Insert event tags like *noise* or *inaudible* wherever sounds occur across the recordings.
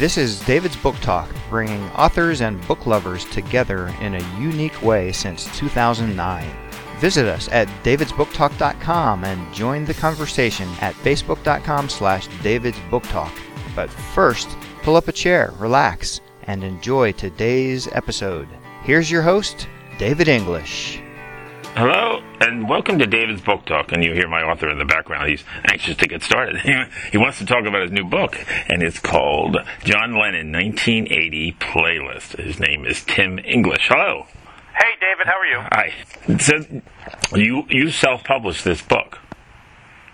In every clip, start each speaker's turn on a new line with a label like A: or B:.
A: This is David's Book Talk, bringing authors and book lovers together in a unique way since 2009. Visit us at davidsbooktalk.com and join the conversation at facebook.com slash davidsbooktalk. But first, pull up a chair, relax, and enjoy today's episode. Here's your host, David English.
B: Hello, and welcome to David's Book Talk. And you hear my author in the background. He's anxious to get started. *laughs* he wants to talk about his new book, and it's called John Lennon 1980 Playlist. His name is Tim English. Hello.
C: Hey, David, how are you?
B: Hi. So you you self-published this book,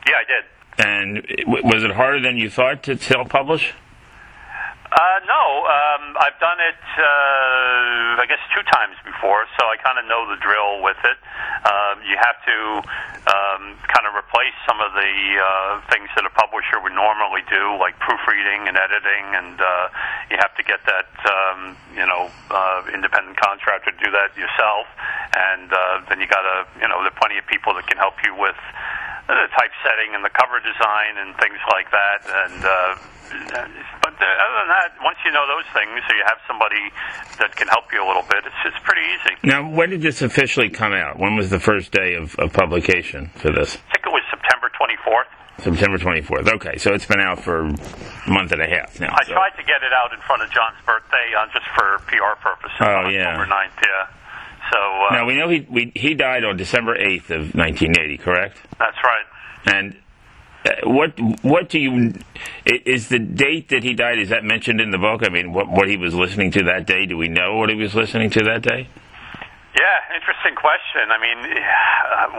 C: Yeah, I did.
B: and w- was it harder than you thought to self-publish?
C: Uh, no, um, I've done it, uh, I guess, two times before, so I kind of know the drill with it. Um, you have to um, kind of replace some of the uh, things that a publisher would normally do, like proofreading and editing, and uh, you have to get that, um, you know, uh, independent contractor to do that yourself. And uh, then you got to, you know, there are plenty of people that can help you with the typesetting and the cover design and things like that. And uh, but uh, other than that, once you know those things, or you have somebody that can help you a little bit, it's it's pretty easy.
B: Now, when did this officially come out? When was the first day of, of publication for this?
C: I think it was September 24th.
B: September 24th. Okay, so it's been out for a month and a half now.
C: I
B: so-
C: tried to get it out in front of John's birthday uh, just for PR purposes
B: Oh,
C: on
B: yeah.
C: October 9th. Yeah. So uh,
B: Now we know he we, he died on December eighth of nineteen eighty, correct?
C: that's right.
B: And uh, what what do you i- is the date that he died? Is that mentioned in the book? I mean, what what he was listening to that day? Do we know what he was listening to that day?
C: Yeah, interesting question. I mean,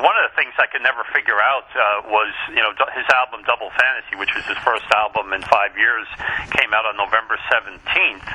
C: one of the things I could never figure out uh, was, you know, his album Double Fantasy, which was his first album in five years, came out on November 17th.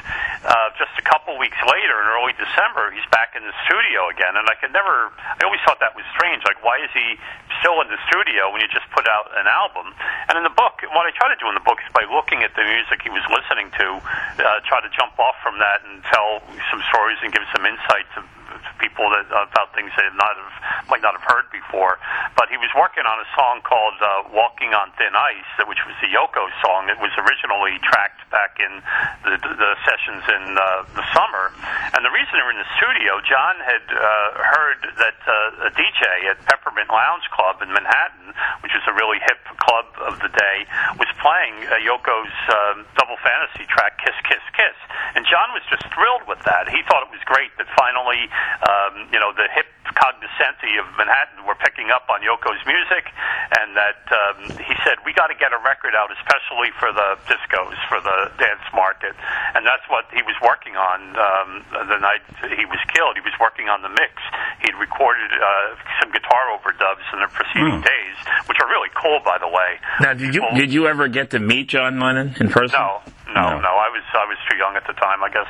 C: Uh, just a couple weeks later, in early December, he's back in the studio again, and I could never. I always thought that was strange. Like, why is he still in the studio when you just put out an album? And in the book, what I try to do in the book is by looking at the music he was listening to, uh, try to jump off from that and tell some stories and give some insight to to people that uh, about things they not have might not have heard before. But he was working on a song called uh, "Walking on Thin Ice," which was the Yoko song. It was originally tracked back in the, the sessions in uh, the summer. And the reason they were in the studio, John had uh, heard that uh, a DJ at Peppermint Lounge Club in Manhattan, which was a really hip club of the day, was playing uh, Yoko's um, double fantasy track "Kiss Kiss Kiss," and John was just thrilled with that. He thought it was great that finally, um, you know, the hip cognoscenti of Manhattan were picking up on Yoko's music, and that um, he said we got to get a record out, especially for the discos, for the dance market, and that's what he was working on um, the night he was killed. He was working on the mix. He'd recorded uh, some guitar overdubs in the preceding days, which are really cool, by the way.
B: Now, did you
C: Well,
B: did you ever get to meet John Lennon in person?
C: No, no, no. I was I was too young at the time, I guess.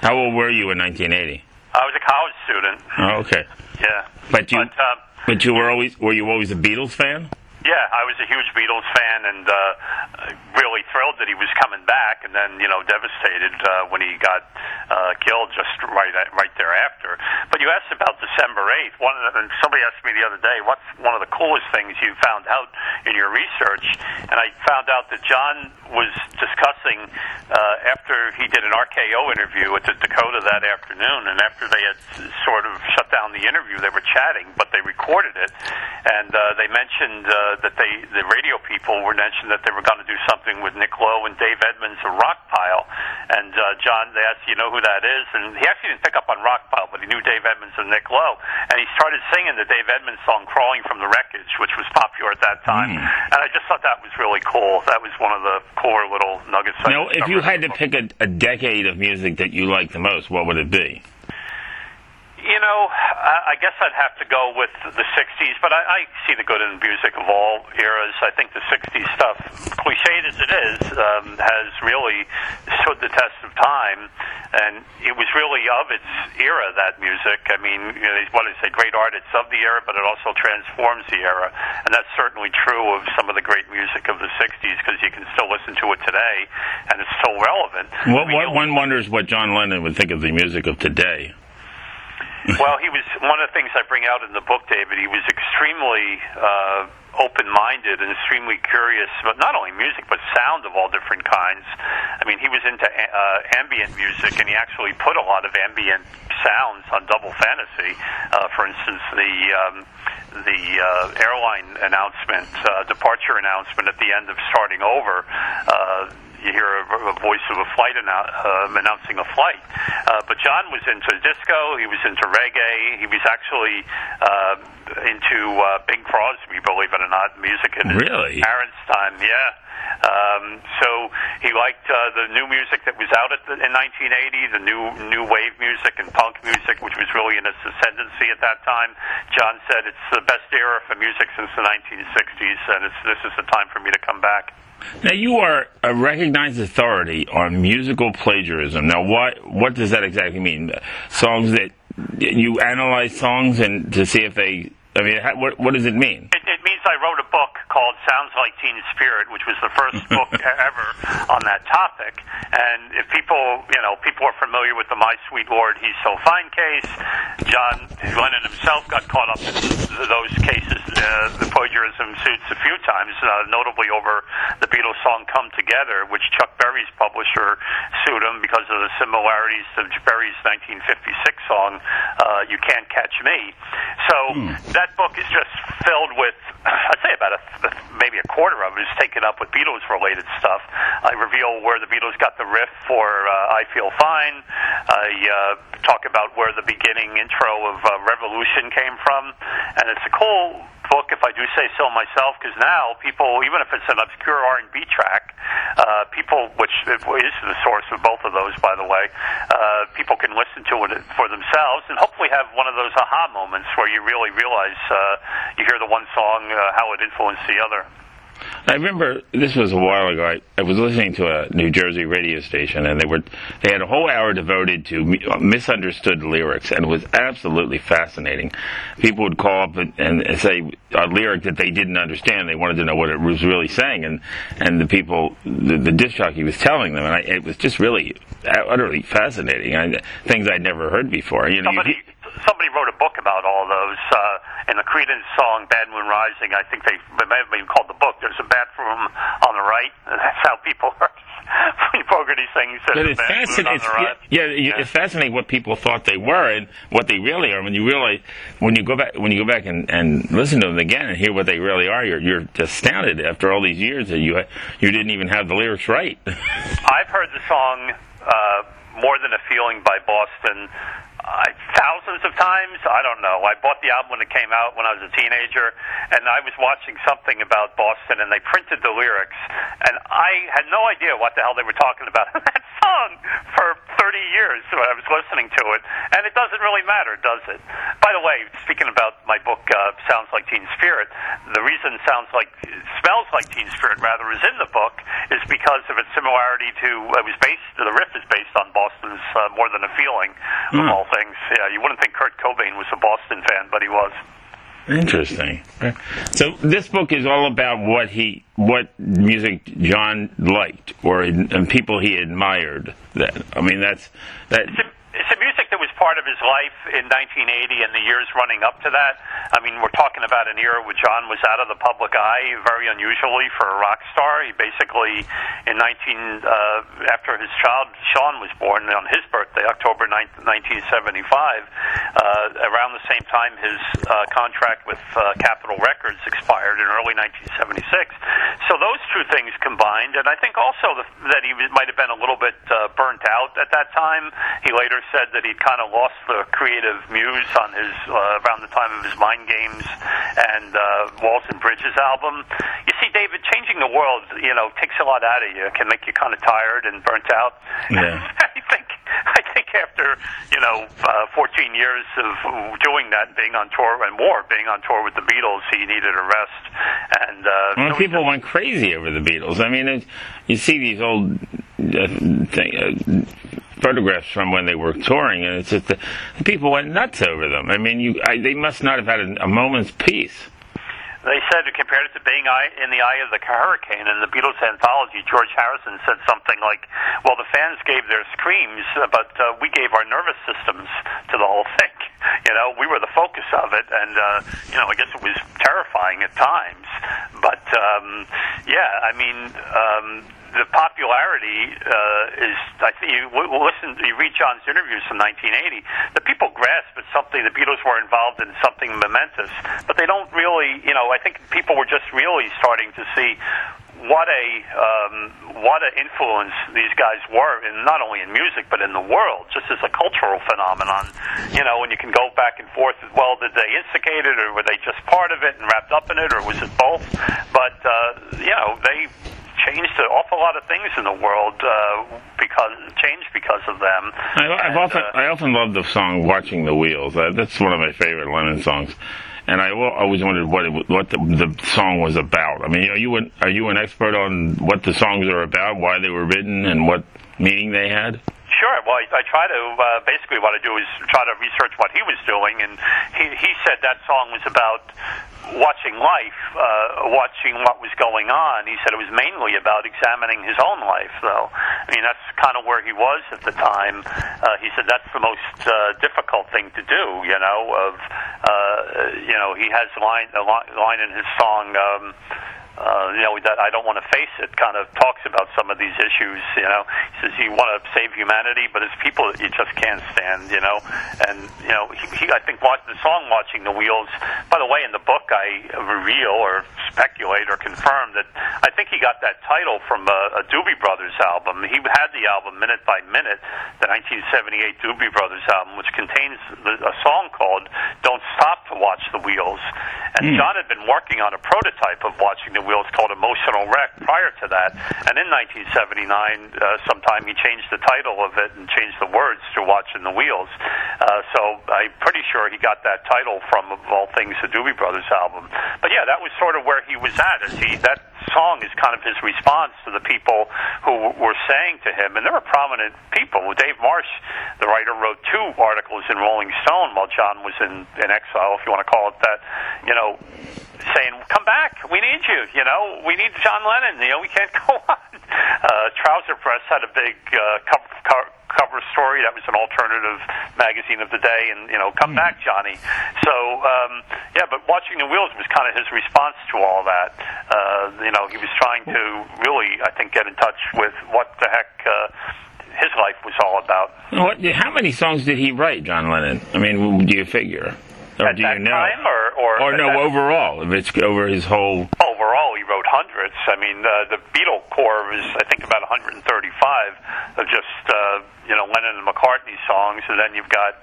B: How old were you in 1980?
C: I was a college student.
B: Oh, okay.
C: Yeah,
B: But you
C: but um,
B: but you were always were you always a Beatles fan?
C: Yeah, I was a huge Beatles fan and uh, really thrilled that he was coming back, and then you know devastated uh, when he got uh, killed just right right thereafter. But you asked about December eighth. One of the, and somebody asked me the other day, what's one of the coolest things you found out in your research? And I found out that John was discussing uh, after he did an RKO interview at the Dakota that afternoon, and after they had sort of shut down the interview, they were chatting, but they recorded it, and uh, they mentioned uh, that they the radio people were mentioned that they were going to do something with Nick Lowe and Dave Edmunds of Rockpile, and uh, John they asked, you know who that is, and he actually didn't pick up on Rockpile, but he knew Dave Edmunds and Nick Lowe, and he started singing the Dave Edmunds song "Crawling from the Wreckage," which was popular at that time, and I just thought that was really cool. That was one of the cooler little nuggets.
B: Now, if you had to pick a, a decade of music that you liked the most, what would it be?
C: You know, I I guess I'd have to go with the '60s, but I, I see the good in music of all eras. I think the '60s stuff, cliched as it is, um, has really stood the test of time, and it was really of its era. That music, I mean, you know, what I say, great art. It's of the era, but it also transforms the era, and that's certainly true of some of the great music of the '60s because you can still listen to it today, and it's still relevant.
B: What,
C: I mean,
B: what, one wonders what John Lennon would think of the music of today. *laughs*
C: Well, he was one of the things I bring out in the book, David. He was extremely uh, open-minded and extremely curious about not only music but sound of all different kinds. I mean, he was into uh, ambient music, and he actually put a lot of ambient sounds on Double Fantasy. Uh, for instance, the um, the uh, airline announcement, uh, departure announcement at the end of starting over. Uh, you hear a, a voice of a flight annou- uh, announcing a flight. Uh, but John was into disco. He was into reggae. He was actually uh, into uh, Bing Crosby, believe it or not, music in his
B: Really?
C: parents' time. Yeah. Um, so he liked uh, the new music that was out at the, in 1980, the new new wave music and punk music, which was really in its ascendancy at that time. John said it's the best era for music since the 1960s, and it's, this is the time for me to come back.
B: Now you are a recognized authority on musical plagiarism. Now, what what does that exactly mean? Songs that you analyze songs and to see if they. I mean, what what does it mean?
C: It, it means I wrote a book called Sounds Like Teen Spirit, which was the first *laughs* book ever on that topic. And if people, you know, people are familiar with the My Sweet Lord, He's So Fine case, John Lennon himself got caught up in those cases, uh, the plagiarism suits a few times, uh, notably over the Beatles song Come Together, which Chuck Berry's publisher sued him because of the similarities to Berry's 1956 song, uh, You Can't Catch Me. So that book is just filled with, *clears throat* I'd say about a, maybe a quarter of it is taken up with Beatles related stuff. I reveal where the Beatles got the riff for uh, I Feel Fine. I uh, talk about where the beginning intro of uh, Revolution came from. And it's a cool book, if I do say so myself, because now people, even if it's an obscure R&B track, uh, people, which is the source of both of those, by the way, uh, people can listen to it for themselves and hopefully have one of those aha moments where you really realize uh, you hear the one song, uh, how it influenced the other.
B: I remember this was a while ago. I, I was listening to a New Jersey radio station, and they were they had a whole hour devoted to mi- uh, misunderstood lyrics, and it was absolutely fascinating. People would call up and, and say a lyric that they didn't understand. They wanted to know what it was really saying, and and the people, the, the disc jockey was telling them, and I, it was just really uh, utterly fascinating. I, things I'd never heard before. You know, you-
C: Somebody, wrote a book about all those. Uh, in the Creedence song "Bad Moon Rising," I think they it may have been called the book. There's a bathroom on the right. *laughs* That's how people are. are these things.
B: But it's fascinating.
C: on
B: It's,
C: the right.
B: yeah, it's fascinating what people thought they were and what they really are. When you realize, when you go back, when you go back and, and listen to them again and hear what they really are, you're you're astounded after all these years that you you didn't even have the lyrics right. *laughs*
C: I've heard the song uh, "More Than a Feeling" by Boston uh, thousands of times. I don't know. I bought the album when it came out when I was a teenager, and I was watching something about Boston, and they printed the lyrics, and I had no idea what the hell they were talking about *laughs* song for 30 years when I was listening to it, and it doesn't really matter, does it? By the way, speaking about my book, uh, Sounds Like Teen Spirit, the reason Sounds Like Smells Like Teen Spirit rather is in the book is because of its similarity to it was based the riff is based on Boston's uh, More Than a Feeling of all things. Yeah, you wouldn't think Kurt Cobain was a Boston fan, but he was.
B: Interesting. So this book is all about what he, what music John liked, or and people he admired. That I mean, that's that.
C: It's a, it's a music that was part of his life in 1980 and the years running up to that. I mean, we're talking about an era where John was out of the public eye, very unusually for a rock star. He basically, in 19, uh, after his child Sean was born on his birthday, October 9th, 1975, uh, around the same time his uh, contract with uh, Capitol Records expired in early 1976. So those two things combined, and I think also the, that he might have been a little bit uh, burnt out at that time. He later said that he'd kind of lost the creative muse on his uh, around the time of his Mind Games and uh, Walls and Bridges album. You see, David, changing the world, you know, takes a lot out of you. It can make you kind of tired and burnt out.
B: Yeah. *laughs*
C: I think I think after you know uh, 14 years of doing that, and being on tour and more, being on tour with the Beatles, he needed a rest. And uh,
B: Well, people went crazy over the Beatles. I mean, it, you see these old uh, thing, uh, photographs from when they were touring, and it's just the, people went nuts over them. I mean, you I, they must not have had a, a moment's peace.
C: They said compared it to being eye, in the eye of the hurricane in the Beatles anthology, George Harrison said something like, "Well, the fans gave their screams, but uh, we gave our nervous systems to the whole thing." *laughs* You know, we were the focus of it, and uh, you know, I guess it was terrifying at times. But um, yeah, I mean. Um, the popularity uh, is, I think, you listen, you read John's interviews from 1980. The people grasp at something. The Beatles were involved in something momentous, but they don't really, you know. I think people were just really starting to see what a um, what an influence these guys were in not only in music but in the world, just as a cultural phenomenon. You know, when you can go back and forth. Well, did they instigate it, or were they just part of it and wrapped up in it, or was it both? But uh, you know, they changed an awful lot of things in the world uh, because changed because of them.
B: I, I've
C: And,
B: often
C: uh,
B: I often loved the song "Watching the Wheels." Uh, that's one of my favorite Lennon songs. And I always wondered what it, what the, the song was about. I mean, are you an, are you an expert on what the songs are about, why they were written, and what meaning they had?
C: Sure. Well, I, I try to uh, basically what I do is try to research what he was doing, and he he said that song was about watching life, uh, watching what was going on. He said it was mainly about examining his own life, though. I mean, that's kind of where he was at the time. Uh, he said that's the most uh, difficult thing to do. You know, of uh, you know, he has line a line in his song. Um, uh, you know, that I don't want to face it kind of talks about some of these issues. You know, he says you want to save humanity, but it's people that you just can't stand. You know, and you know, he, he I think watch the song "Watching the Wheels." By the way, in the book, I reveal or speculate or confirm that I think he got that title from a, a Doobie Brothers album. He had the album minute by minute, the 1978 Doobie Brothers album, which contains the, a song called "Don't Stop to Watch the Wheels." And John had been working on a prototype of "Watching the Wheels" called "Emotional Wreck" prior to that, and in 1979, uh, sometime he changed the title of it and changed the words to "Watching the Wheels." Uh, so I'm pretty sure he got that title from, of all things, the Doobie Brothers album. But yeah, that was sort of where he was at. As he that song is kind of his response to the people who were saying to him, and there were prominent people. Dave Marsh, the writer, wrote two articles in Rolling Stone while John was in, in exile, if you want to call it that. You know, saying, "Come back, we need you." You know, we need John Lennon. You know, we can't *laughs* go on. Uh, Trouser Press had a big uh, cover, cover, cover story that was an alternative magazine of the day, and you know, come back, Johnny. So um, yeah, but watching the wheels was kind of his response to all that. Uh, you know, he was trying to really, I think, get in touch with what the heck. Uh, his life was all about.
B: What? How many songs did he write, John Lennon? I mean, do you figure, or
C: At
B: do
C: that
B: you know,
C: time, or or,
B: or no
C: that-
B: overall? If it's over his whole,
C: overall, he wrote hundreds. I mean, uh, the Beatle core was, I think, about 135 of just, uh, you know, Lennon and McCartney songs, and then you've got,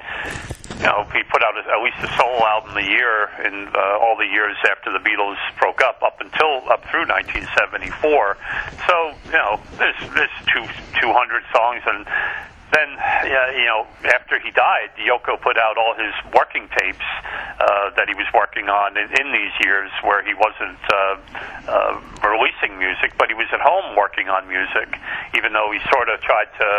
C: you know, he put out at least a solo album a year in uh, all the years after the Beatles broke up, up until up through 1974. So, you know, there's there's two 200 songs and then yeah, you know after he died, Yoko put out all his working tapes uh, that he was working on in, in these years, where he wasn't uh, uh, releasing music, but he was at home working on music. Even though he sort of tried to,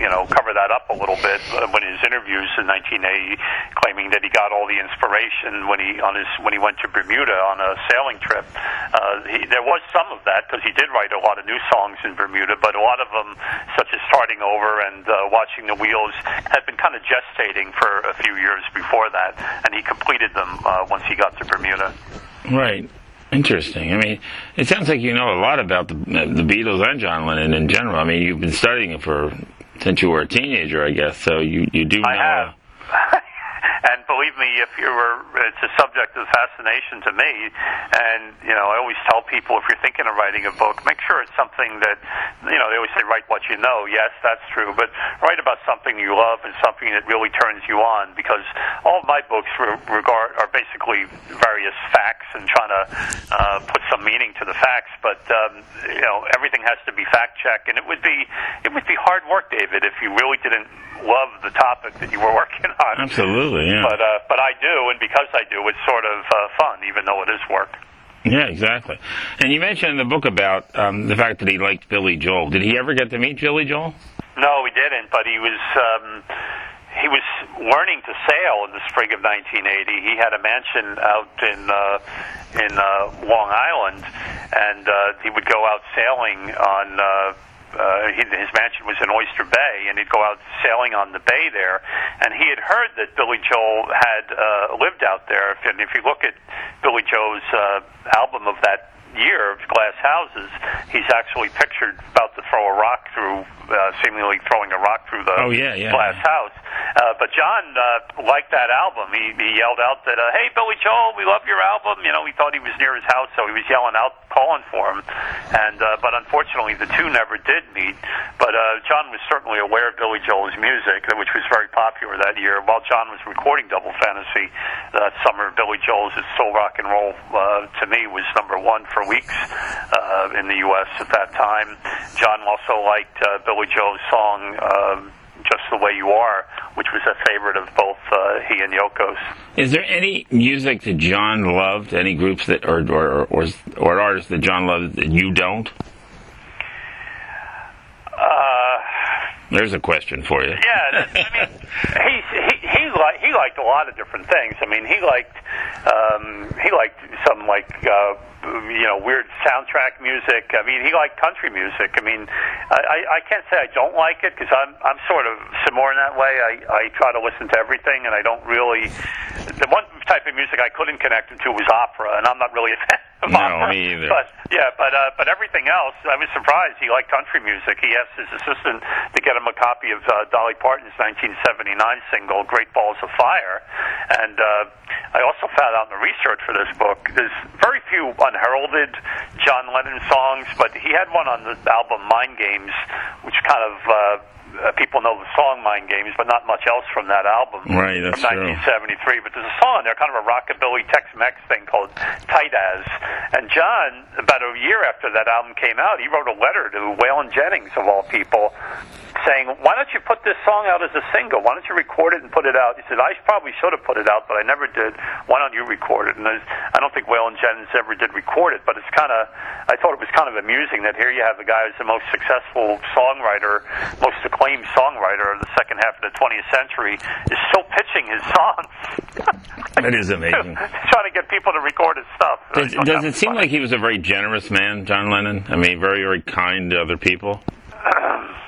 C: you know, cover that up a little bit uh, when his interviews in 1980, claiming that he got all the inspiration when he on his when he went to Bermuda on a sailing trip. Uh, he, there was some of that because he did write a lot of new songs in Bermuda, but a lot of them, such as Starting Over and uh, Watching the Wheels, had been kind of gestating for a few years before that, and he completed them uh, once he got to Bermuda.
B: right? Interesting. I mean, it sounds like you know a lot about the the Beatles and John Lennon in general. I mean, you've been studying it for since you were a teenager, I guess. So you you do know.
C: I have. *laughs* and believe me, if you were, it's a subject of fascination to me. And you know, I always tell people if you're thinking of writing a book, make sure it's something that, you know, they always say write what you know. Yes, that's true, but write about something you love and something that really turns you on. Because all of my books re- regard are basically various facts and trying to uh, put some meaning to the facts. But um, you know, everything has to be fact checked, and it would be it would be hard work, David, if you really didn't love the topic that you were *laughs* working on.
B: Absolutely, yeah.
C: But uh, but I do, and because I do, it's sort of uh, fun, even though it is work.
B: Yeah, exactly. And you mentioned in the book about um, the fact that he liked Billy Joel. Did he ever get to meet Billy Joel?
C: No, he didn't. But he was um, he was learning to sail in the spring of 1980. He had a mansion out in uh, in uh, Long Island, and uh, he would go out sailing on. Uh, uh, he, his mansion was in Oyster Bay, and he'd go out sailing on the bay there. And he had heard that Billy Joel had uh, lived out there. And if you look at Billy Joel's uh, album of that year of Glass Houses, he's actually pictured about to throw a rock through, uh, seemingly throwing a rock through the
B: Oh, yeah, yeah,
C: glass
B: yeah.
C: house. Uh, but John uh, liked that album. He, he yelled out that, uh, "Hey, Billy Joel, we love your album." You know, he thought he was near his house, so he was yelling out, calling for him. And uh, but unfortunately, the two never did meet. But uh, John was certainly aware of Billy Joel's music, which was very popular that year. While John was recording Double Fantasy that summer, Billy Joel's "Soul Rock and Roll" uh, to me was number one for weeks uh, in the U.S. at that time. John also liked uh, Billy Joel's song. Uh, just the way you are, which was a favorite of both uh, he and Yoko's.
B: Is there any music that John loved? Any groups that or or or, or artists that John loved that you don't?
C: Uh,
B: There's a question for you.
C: yeah, I mean, *laughs* he he he liked he liked a lot of different things. I mean, he liked um, he liked some like uh, you know weird soundtrack music. I mean, he liked country music. I mean, I I, can't say I don't like it because I'm I'm sort of similar in that way. I I try to listen to everything, and I don't really. The one type of music I couldn't connect him to was opera, and I'm not really a fan *laughs*
B: No, me either.
C: But yeah, but uh, but everything else, I was surprised. He liked country music. He asked his assistant to get him a copy of uh, Dolly Parton's 1979 single "Great Balls of Fire," and uh, I also found out in the research for this book there's very few unheralded John Lennon songs, but he had one on the album "Mind Games," which kind of. Uh, uh, people know the song "Mind Games," but not much else from that album.
B: Right, that's
C: from
B: true.
C: 1973. But there's a song there, kind of a rockabilly Tex-Mex thing called "Tight As." And John, about a year after that album came out, he wrote a letter to Waylon Jennings, of all people, saying, "Why don't you put this song out as a single? Why don't you record it and put it out?" He said, "I probably should have put it out, but I never did. Why don't you record it?" And there's- I don't think Waylon Jennings ever did record it, but it's kind of I thought it was kind of amusing that here you have the guy who's the most successful songwriter, most acclaimed songwriter of the second half of the 20th century, is still pitching his songs. *laughs*
B: That is amazing. *laughs*
C: Trying to get people to record his stuff.
B: Does,
C: I
B: does it seem
C: funny.
B: like he was a very generous man, John Lennon? I mean, very, very kind to other people. *clears throat*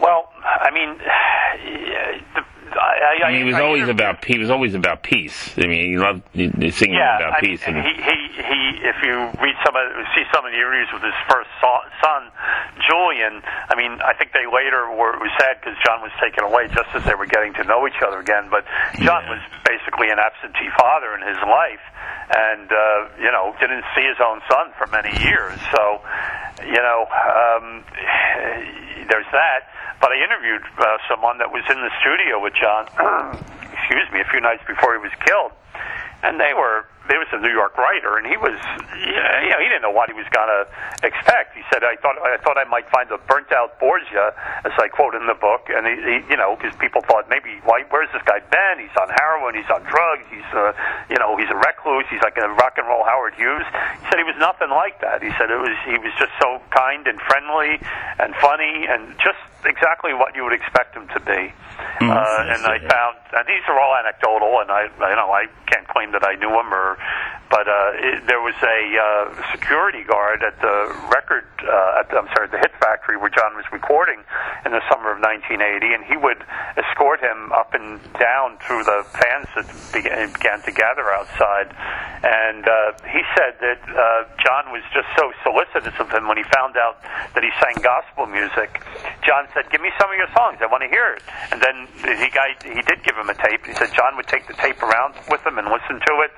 C: Well, I mean, *sighs* the, I, I,
B: I mean, he was always about he was always about peace. I mean, he loved singing
C: yeah,
B: about
C: I
B: peace.
C: mean,
B: And,
C: he, he, he, if you read some of, see some of the interviews with his first son, Julian, I mean, I think they later were it was sad because John was taken away just as they were getting to know each other again. But John
B: Yeah.
C: was basically an absentee father in his life, and uh, you know didn't see his own son for many years. So, you know, um, *sighs* there's that. But I interviewed uh, someone that was in the studio with John. *clears throat* excuse me, a few nights before he was killed, and they were. There was a New York writer, and he was, you know, he didn't know what he was going to expect. He said, "I thought, I thought I might find a burnt-out Borgia," as I quote in the book, and he, he you know, because people thought maybe, why, where's this guy been? He's on heroin, he's on drugs, he's, uh, you know, he's a recluse, he's like a rock and roll Howard Hughes. He said he was nothing like that. He said it was, he was just so kind and friendly and funny and just exactly what you would expect him to be.
B: Mm,
C: uh, and I found, and these are all anecdotal, and I, I know I can't claim that I knew him or, but uh, it, there was a uh, security guard at the record, uh, at I'm sorry, the Hit Factory where John was recording in the summer of 1980, and he would escort him up and down through the fans that began, began to gather outside, and uh, he said that uh, John was just so solicitous of him when he found out that he sang gospel music. John said, "Give me some of your songs. I want to hear it." And then he guy he did give him a tape. He said John would take the tape around with him and listen to it.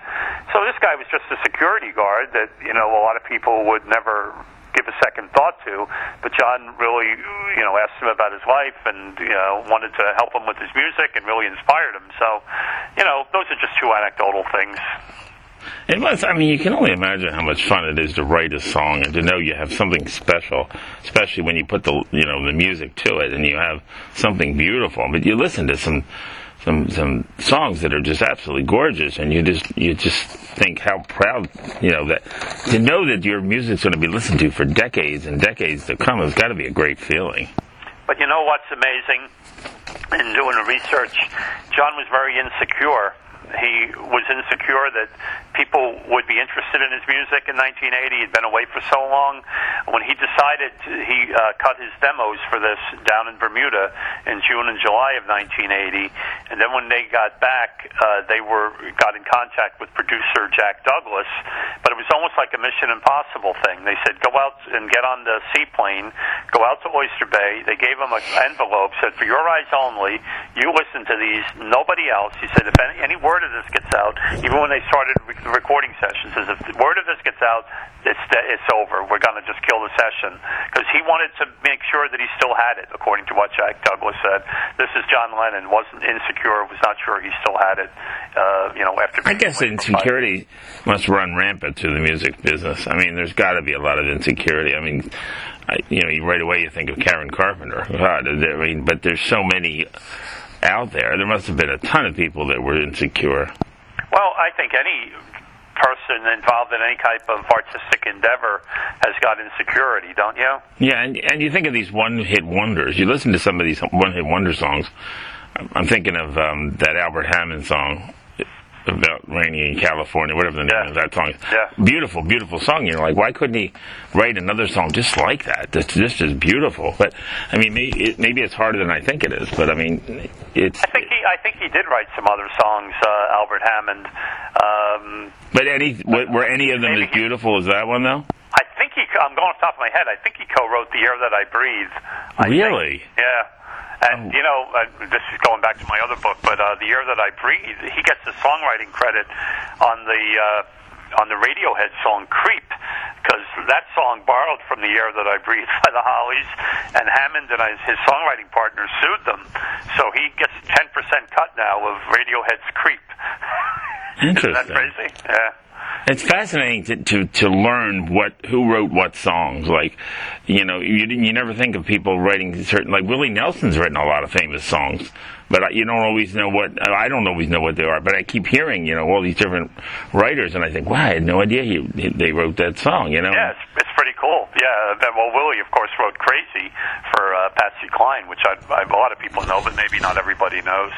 C: So this guy was just a security guard that you know a lot of people would never give a second thought to. But John really, you know, asked him about his life and you know wanted to help him with his music and really inspired him. So, you know, those are just two anecdotal things.
B: It must. I mean, you can only imagine how much fun it is to write a song and to know you have something special, especially when you put the you know the music to it and you have something beautiful. But you listen to some some some songs that are just absolutely gorgeous, and you just you just think how proud you know that to know that your music's going to be listened to for decades and decades to come has got to be a great feeling.
C: But you know what's amazing in doing the research? John was very insecure. He was insecure that people would be interested in his music in 1980. He'd been away for so long. When he decided he uh, cut his demos for this down in Bermuda in June and July of 1980, and then when they got back, uh, they were got in contact with producer Jack Douglas. But it was almost like a Mission Impossible thing. They said, "Go out and get on the seaplane, go out to Oyster Bay." They gave him an envelope, said, "For your eyes only, you listen to these. Nobody else." He said, "If any, any word of this gets out, even when they started the recording sessions, says if the word of this gets out, it's it's over. We're going to just kill the session." Because he wanted to make sure that he still had it, according to what Jack Douglas said. This is John Lennon wasn't insecure, was not sure he still had it. Uh, you know, after
B: I guess insecurity must run rampant through the music business. I mean, there's got to be a lot of insecurity. I mean, I, you know, right away you think of Karen Carpenter. God, I mean, but there's so many out there. There must have been a ton of people that were insecure.
C: Well, I think any person involved in any type of artistic endeavor has got insecurity, don't you?
B: Yeah, and and you think of these one-hit wonders. You listen to some of these one-hit wonder songs. I'm thinking of um, that Albert Hammond song about raining in California, whatever the name
C: Yeah.
B: of that song.
C: Yeah.
B: Beautiful, beautiful song. You're like, why couldn't he write another song just like that? This, this is beautiful. But I mean, maybe, it, maybe it's harder than I think it is. But I mean, it's.
C: I think he, I think he did write some other songs, uh, Albert Hammond. Um,
B: But any were were any of them as beautiful as that one though?
C: I think he. I'm going off the top of my head. I think he co-wrote "The Air That I Breathe." I think.
B: Really?
C: Yeah. And you know, uh, this is going back to my other book, but uh, "The Air That I Breathe," he gets the songwriting credit on the uh, on the Radiohead song "Creep," because that song borrowed from "The Air That I Breathe" by the Hollies, and Hammond and his, his songwriting partner sued them, so he gets 10% cut now of Radiohead's "Creep." Interesting. *laughs* Isn't that crazy? Yeah.
B: It's fascinating to, to, to learn what who wrote what songs. Like, you know, you you never think of people writing certain like Willie Nelson's written a lot of famous songs, but you don't always know what I don't always know what they are. But I keep hearing you know all these different writers, and I think, wow, I had no idea he, he they wrote that song. You know,
C: Yeah, it's, it's pretty cool. Yeah, uh, well, Willie, of course, wrote "Crazy" for uh, Patsy Cline, which I, I, a lot of people know, but maybe not everybody knows.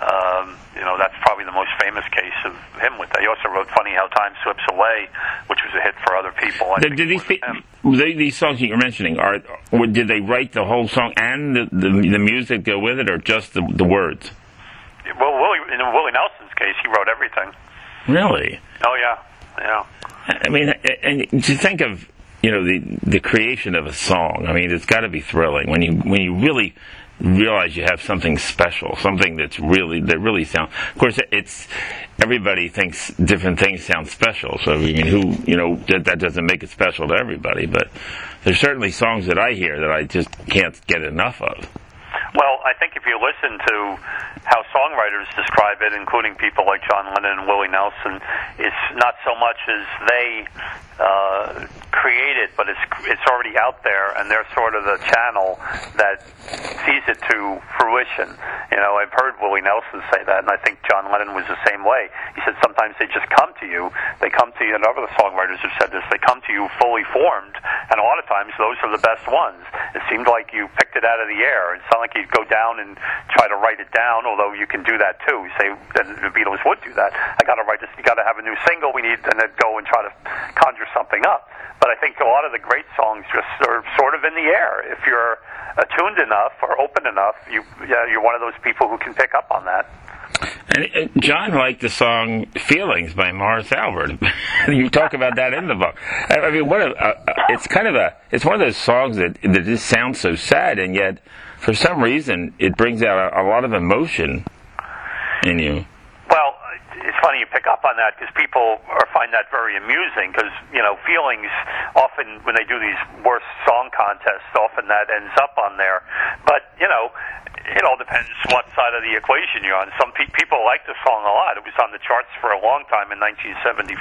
C: Um, you know, that's probably the most famous case of him. With that, he also wrote "Funny How Time Slips Away," which was a hit for other people. I
B: Did, did these they, these songs that you're mentioning are or did they write the whole song and the the, the music go with it, or just the the words?
C: Well, Willie, in Willie Nelson's case, he wrote everything.
B: Really?
C: Oh yeah, yeah.
B: I mean, and to think of you know the the creation of a song. I mean, it's got to be thrilling when you when you really realize you have something special, something that's really that really sound. Of course, it's everybody thinks different things sound special. So I mean, who you know that that doesn't make it special to everybody, but there's certainly songs that I hear that I just can't get enough of.
C: Well, I think if you listen to how songwriters describe it, including people like John Lennon and Willie Nelson, it's not so much as they uh, create it, but it's it's already out there, and they're sort of the channel that sees it to fruition. You know, I've heard Willie Nelson say that, and I think John Lennon was the same way. He said sometimes they just come to you. They come to you, and other songwriters have said this. They come to you fully formed, and a lot of times those are the best ones. It seemed like you picked it out of the air. It's not like you'd go down and try to write it down, although you can do that too. You say the Beatles would do that. I got to write this. You got to have a new single. We need, and then go and try to conjure something up. But I think a lot of the great songs just are sort of in the air. If you're attuned enough or open enough, you yeah, you're one of those people who can pick up on that.
B: And John liked the song "Feelings" by Morris Albert. *laughs* you talk about that in the book. I mean, what a, uh, it's kind of a it's one of those songs that that just sounds so sad, and yet for some reason it brings out a, a lot of emotion in you.
C: Well, it's funny you pick up on that because people are, find that very amusing because you know feelings often when they do these worst song contests, often that ends up on there. But you know, it all depends what side of the equation you're on. Some pe- people like the song a lot. It was on the charts for a long time in 1975.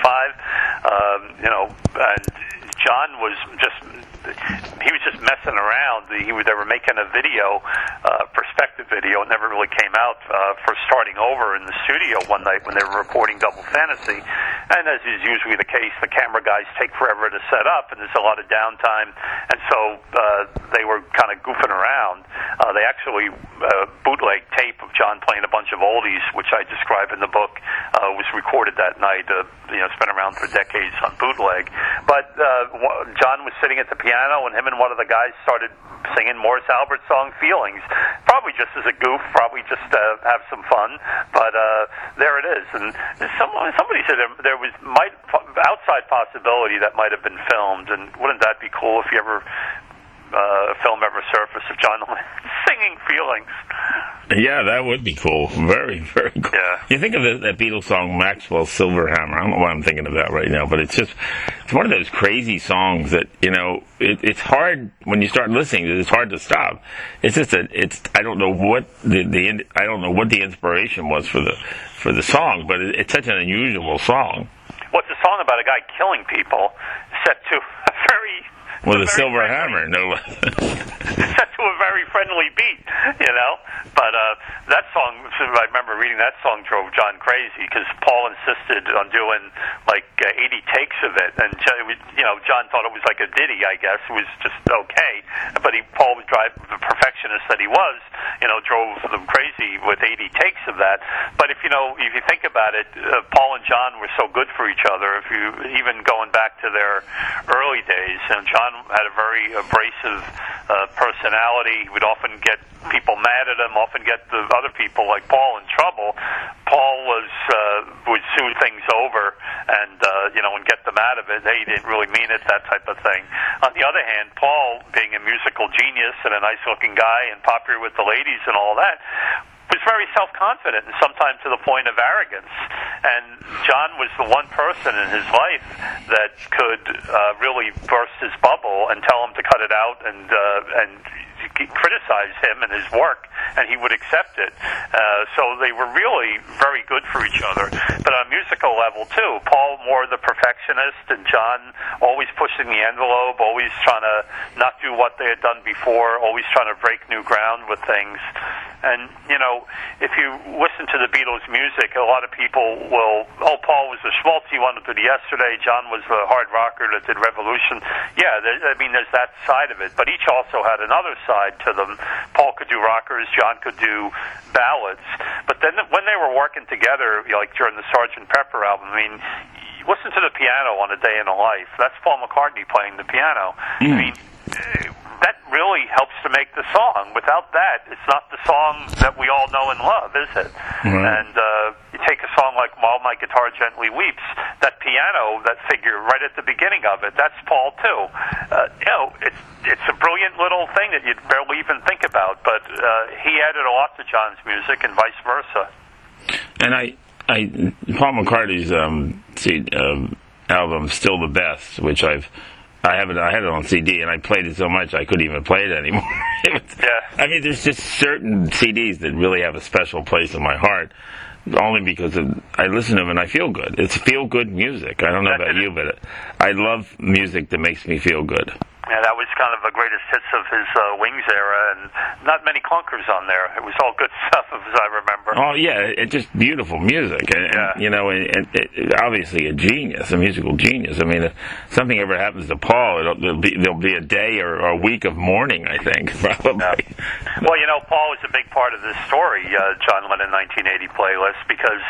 C: Um, you know, and John was just he was just messing around. He they were making a video, uh, perspective video. It never really came out uh, for starting over in the studio one night when they were recording Double Fantasy. And as is usually the case, the camera guys take forever to set up, and there's a lot of downtime. And so uh, they were kind of goofing around. Uh, they actually uh, bootleg tape of John playing a bunch of oldies, which I describe in the book, uh, was recorded that night. Uh, you know, been around for decades on bootleg. But uh, John was sitting at the piano, and him and one of the guys started singing Morris Albert song "Feelings." Probably just as a goof, probably just to have some fun. But uh, there it is. And someone, somebody said there, there was might outside possibility that might have been filmed. And wouldn't that be cool if you ever uh, film ever surfaced of John Lennon *laughs* singing "Feelings"?
B: Yeah, that would be cool. Very, very cool.
C: Yeah.
B: You think of the, that Beatles song "Maxwell Silver Hammer. I don't know why I'm thinking of that right now, but it's just it's one of those crazy songs that you know it, it's hard when you start listening. It's hard to stop. It's just a it's I don't know what the the I don't know what the inspiration was for the for the song, but it, it's such an unusual song.
C: What's a song about a guy killing people set to *laughs*
B: with a
C: very
B: silver hammer, no less. *laughs*
C: to a very friendly beat, you know. But uh, that song, I remember reading that song drove John crazy because Paul insisted on doing like uh, 80 takes of it, and you know John thought it was like a ditty. I guess it was just okay, but he Paul was drive the perfectionist that he was, you know, drove them crazy with 80 takes of that. But if you know, if you think about it, uh, Paul and John were so good for each other. If you even going back to their early days, and John had a very abrasive uh, personality. He would often get people mad at him, often get the other people like Paul in trouble. Paul was uh, would smooth things over and uh, you know and get them out of it. Hey, he didn't really mean it, that type of thing. On the other hand, Paul, being a musical genius and a nice-looking guy and popular with the ladies and all that, was very self-confident and sometimes to the point of arrogance. And John was the one person in his life that could uh, really burst his bubble and tell him to cut it out and uh, and criticize him and his work, and he would accept it. Uh, so they were really very good for each other. But on a musical level too, Paul more the perfectionist, and John always pushing the envelope, always trying to not do what they had done before, always trying to break new ground with things. And you know, if you listen to the Beatles' music, a lot of people will, oh, Paul was the schmaltzy one that did yesterday. John was the hard rocker that did Revolution. Yeah, I mean, there's that side of it, but each also had another side to them. Paul could do rockers, John could do ballads. But then when they were working together, like during the Sgt. Pepper album, I mean, listen to the piano on a day in a life. That's Paul McCartney playing the piano. I mean, eh, that really helps to make the song. Without that, it's not the song that we all know and love, is it?
B: Right.
C: And uh, you take a song like "While My Guitar Gently Weeps," that piano, that figure right at the beginning of it, that's Paul too. Uh, you know, it's it's a brilliant little thing that you'd barely even think about, but uh, he added a lot to John's music, and vice versa.
B: And I, I, Paul McCartney's um, see, um, album "Still the Best," which I've, I have it, I had it on CD, and I played it so much I couldn't even play it anymore. *laughs* It was-
C: Yeah.
B: I mean, there's just certain CDs that really have a special place in my heart, only because of, I listen to them and I feel good. It's feel good music. I don't know about you, but I love music that makes me feel good.
C: Yeah, that was kind of the greatest hits of his uh, Wings era, and not many clunkers on there. It was all good *laughs* stuff, as I remember.
B: Oh yeah, it's just beautiful music, and, and, you know, and, and, and obviously a genius, a musical genius. I mean, if something ever happens to Paul, it'll, there'll be there'll be a day or, or a week of mourning. I think *laughs* probably.
C: Well, you know, Paul was a big part of this story, uh, John Lennon 1980 playlist, because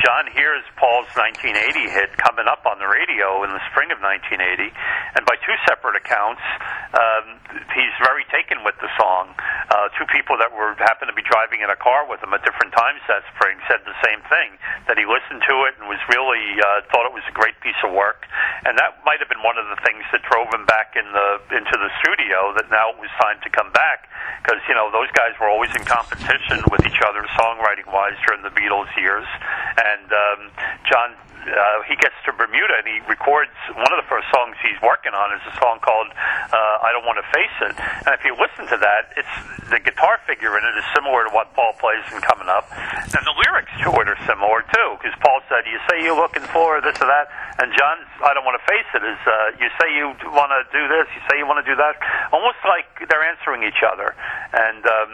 C: John hears Paul's 1980 hit coming up on the radio in the spring of 1980, and by two separate accounts, um, he's very taken with the song. Uh, two people that were happened to be driving in a car with him at different times that spring said the same thing that he listened to it and was really uh, thought it was a great piece of work, and that might have been one of the things that drove him back in the into the studio. That now it was time to come back because you know those guys were always in competition with each other songwriting wise during the Beatles years, and um, John uh, he gets to Bermuda and he records one of the first songs he's working on is a song called uh, "I Don't Want to Face It." And if you listen to that, it's the guitar figure in it is similar to what Paul plays in Coming Up, and the lyrics to it are similar too. Because Paul said, "You say you're looking for this or that," and John's I don't want to face it is uh, you say you want to do this, you say you want to do that, almost like they're answering each other. And um,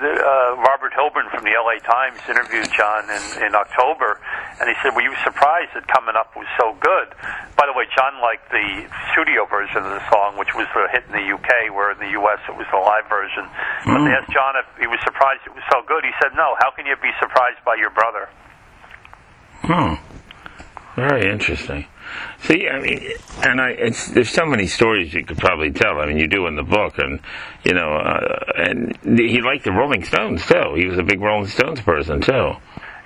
C: uh, Robert Hilburn from the LA Times interviewed John in, in October, and he said, "Were you surprised that Coming Up was so good?" By the way, John liked the studio version of the song, which was a hit in the UK, where in the US it was the live version. But they asked John if he was surprised it was so good. He said, "No. How can you be surprised by your brother?"
B: Hmm. Very interesting. See, I mean, and I, it's, there's so many stories you could probably tell. I mean, you do in the book, and you know, uh, and he liked the Rolling Stones too. He was a big Rolling Stones person too.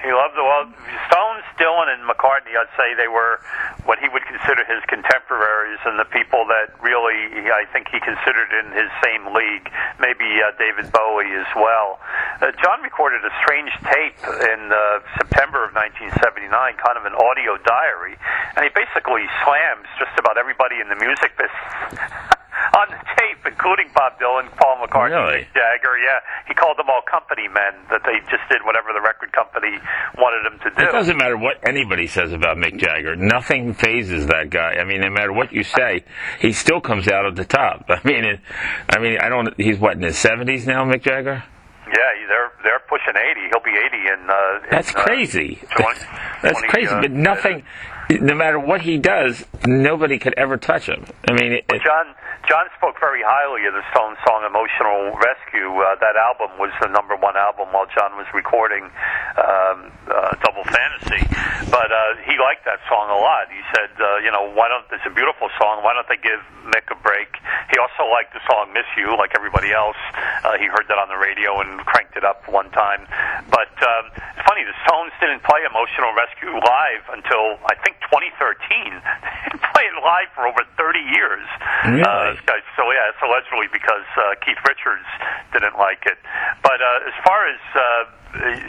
C: He loved the well, Stones, Dylan, and McCartney. I'd say they were what he would consider his contemporaries and the people that really I think he considered in his same league. Maybe uh, David Bowie as well. Uh, John recorded a strange tape in uh, September of 1979, kind of an audio diary, and he basically slams just about everybody in the music business. *laughs* on the tape, including Bob Dylan, Paul McCartney,
B: Really?
C: Jagger. Yeah, he called them all company men. That they just did whatever the record company wanted them to do.
B: It doesn't matter what anybody says about Mick Jagger. Nothing fazes that guy. I mean, no matter what you say, he still comes out at the top. *laughs* I mean, it, I mean, I don't. He's what in his seventies now, Mick Jagger.
C: Yeah, they're they're pushing eighty. He'll be eighty in. Uh,
B: That's
C: in, uh,
B: crazy.
C: 20 *laughs*
B: That's
C: 20,
B: crazy.
C: uh,
B: But nothing. No matter what he does, nobody could ever touch him. I mean, it,
C: Well, John John spoke very highly of the Stones song "Emotional Rescue." Uh, that album was the number one album while John was recording um, uh, Double Fantasy. But uh, he liked that song a lot. He said, uh, "You know, why don't? It's a beautiful song. Why don't they give Mick a break?" He also liked the song "Miss You," like everybody else. Uh, he heard that on the radio and cranked it up one time. But um, it's funny, the Stones didn't play "Emotional Rescue" live until I think 2013. *laughs* They didn't play it live for over 30 years.
B: Really?
C: Uh, uh, so yeah, it's allegedly because uh, Keith Richards didn't like it. But uh, as far as uh,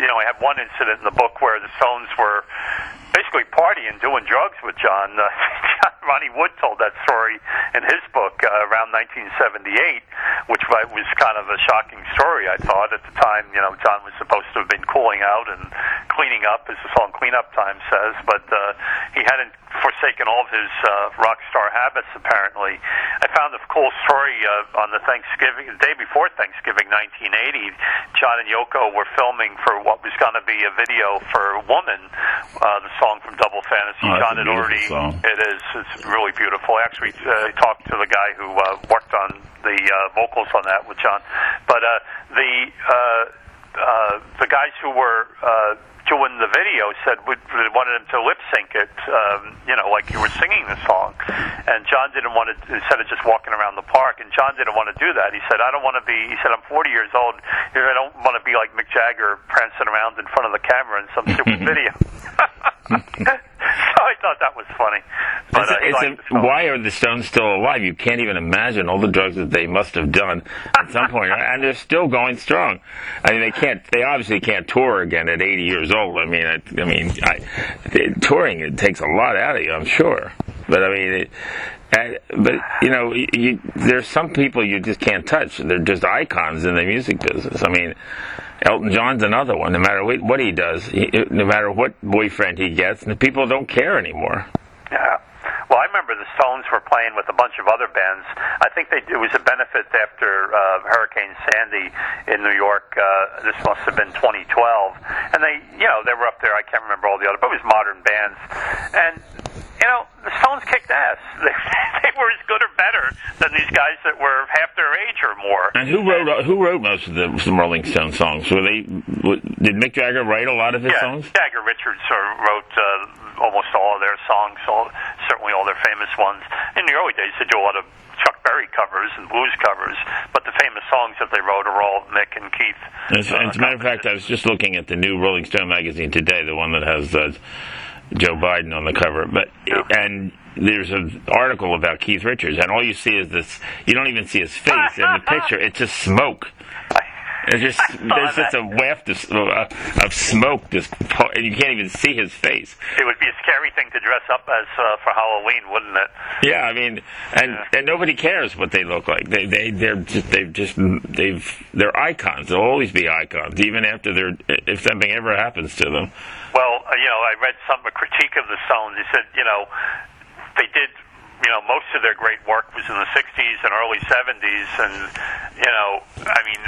C: you know, I have one incident in the book where the Stones were basically partying, doing drugs with John. Uh, *laughs* Ronnie Wood told that story in his book uh, around 1978, which was kind of a shocking story. I thought at the time, you know, John was supposed to have been cooling out and cleaning up, as the song "Cleanup Time" says, but uh, he hadn't forsaken all of his uh, rock star habits. Apparently, I found a cool story uh, on the Thanksgiving the day before Thanksgiving, 1980. John and Yoko were filming for what was going to be a video for "Woman," uh, the song from Double Fantasy.
B: Oh,
C: John had already.
B: song.
C: It is. It's really beautiful. I actually uh, talked to the guy who uh, worked on the uh, vocals on that with John, but uh, the uh, uh, the guys who were. Uh, doing the video said we wanted him to lip sync it, um, you know, like you were singing the song. And John didn't want to, instead of just walking around the park, and John didn't want to do that. He said, I don't want to be, he said, I'm 40 years old. I don't want to be like Mick Jagger prancing around in front of the camera in some stupid *laughs* video. *laughs* *laughs* so I thought that was funny. But uh, he
B: It's-
C: liked
B: it's
C: the
B: a, why are the Stones still alive? You can't even imagine all the drugs that they must have done at some point, and they're still going strong. I mean, they can't. They obviously can't tour again at 80 years old. I mean, I, I mean, I, touring it takes a lot out of you, I'm sure. But I mean, it, uh, but you know, you, there's some people you just can't touch. They're just icons in the music business. I mean, Elton John's another one. No matter what, what he does, he, no matter what boyfriend he gets, the people don't care anymore.
C: Yeah. Well, I remember the Stones were playing with a bunch of other bands. I think they, it was a benefit after uh, Hurricane Sandy in New York. Uh, this must have been 2012, and they, you know, they were up there. I can't remember all the other, but it was modern bands, and you know, the Stones kicked ass. *laughs* They, they were as good or better than these guys that were half their age or more.
B: And who wrote who wrote most of the some Rolling Stone songs? Were they did Mick Jagger write a lot of his
C: yeah,
B: songs?
C: Jagger Richards uh, wrote uh, almost all of their songs, all, certainly all their famous ones. In the early days, they do a lot of Chuck Berry covers and blues covers, but the famous songs that they wrote are all Mick and Keith.
B: As, as a matter of fact, I was just looking at the new Rolling Stone magazine today, the one that has uh, Joe Biden on the cover. But and there's an article about Keith Richards, and all you see is this. You don't even see his face in the *laughs* picture. It's just smoke. It's just there's just a waft of, uh, of smoke, just and you can't even see his face.
C: It would be scary thing to dress up as uh, for Halloween, wouldn't it?
B: Yeah, I mean, and and nobody cares what they look like. They they they're just they've just they've they're icons. They'll always be icons, even after they're if something ever happens to them.
C: Well, uh, you know, I read some a critique of the Stones. He said, you know, they did you know, most of their great work was in the 60s and early 70s, and you know, I mean,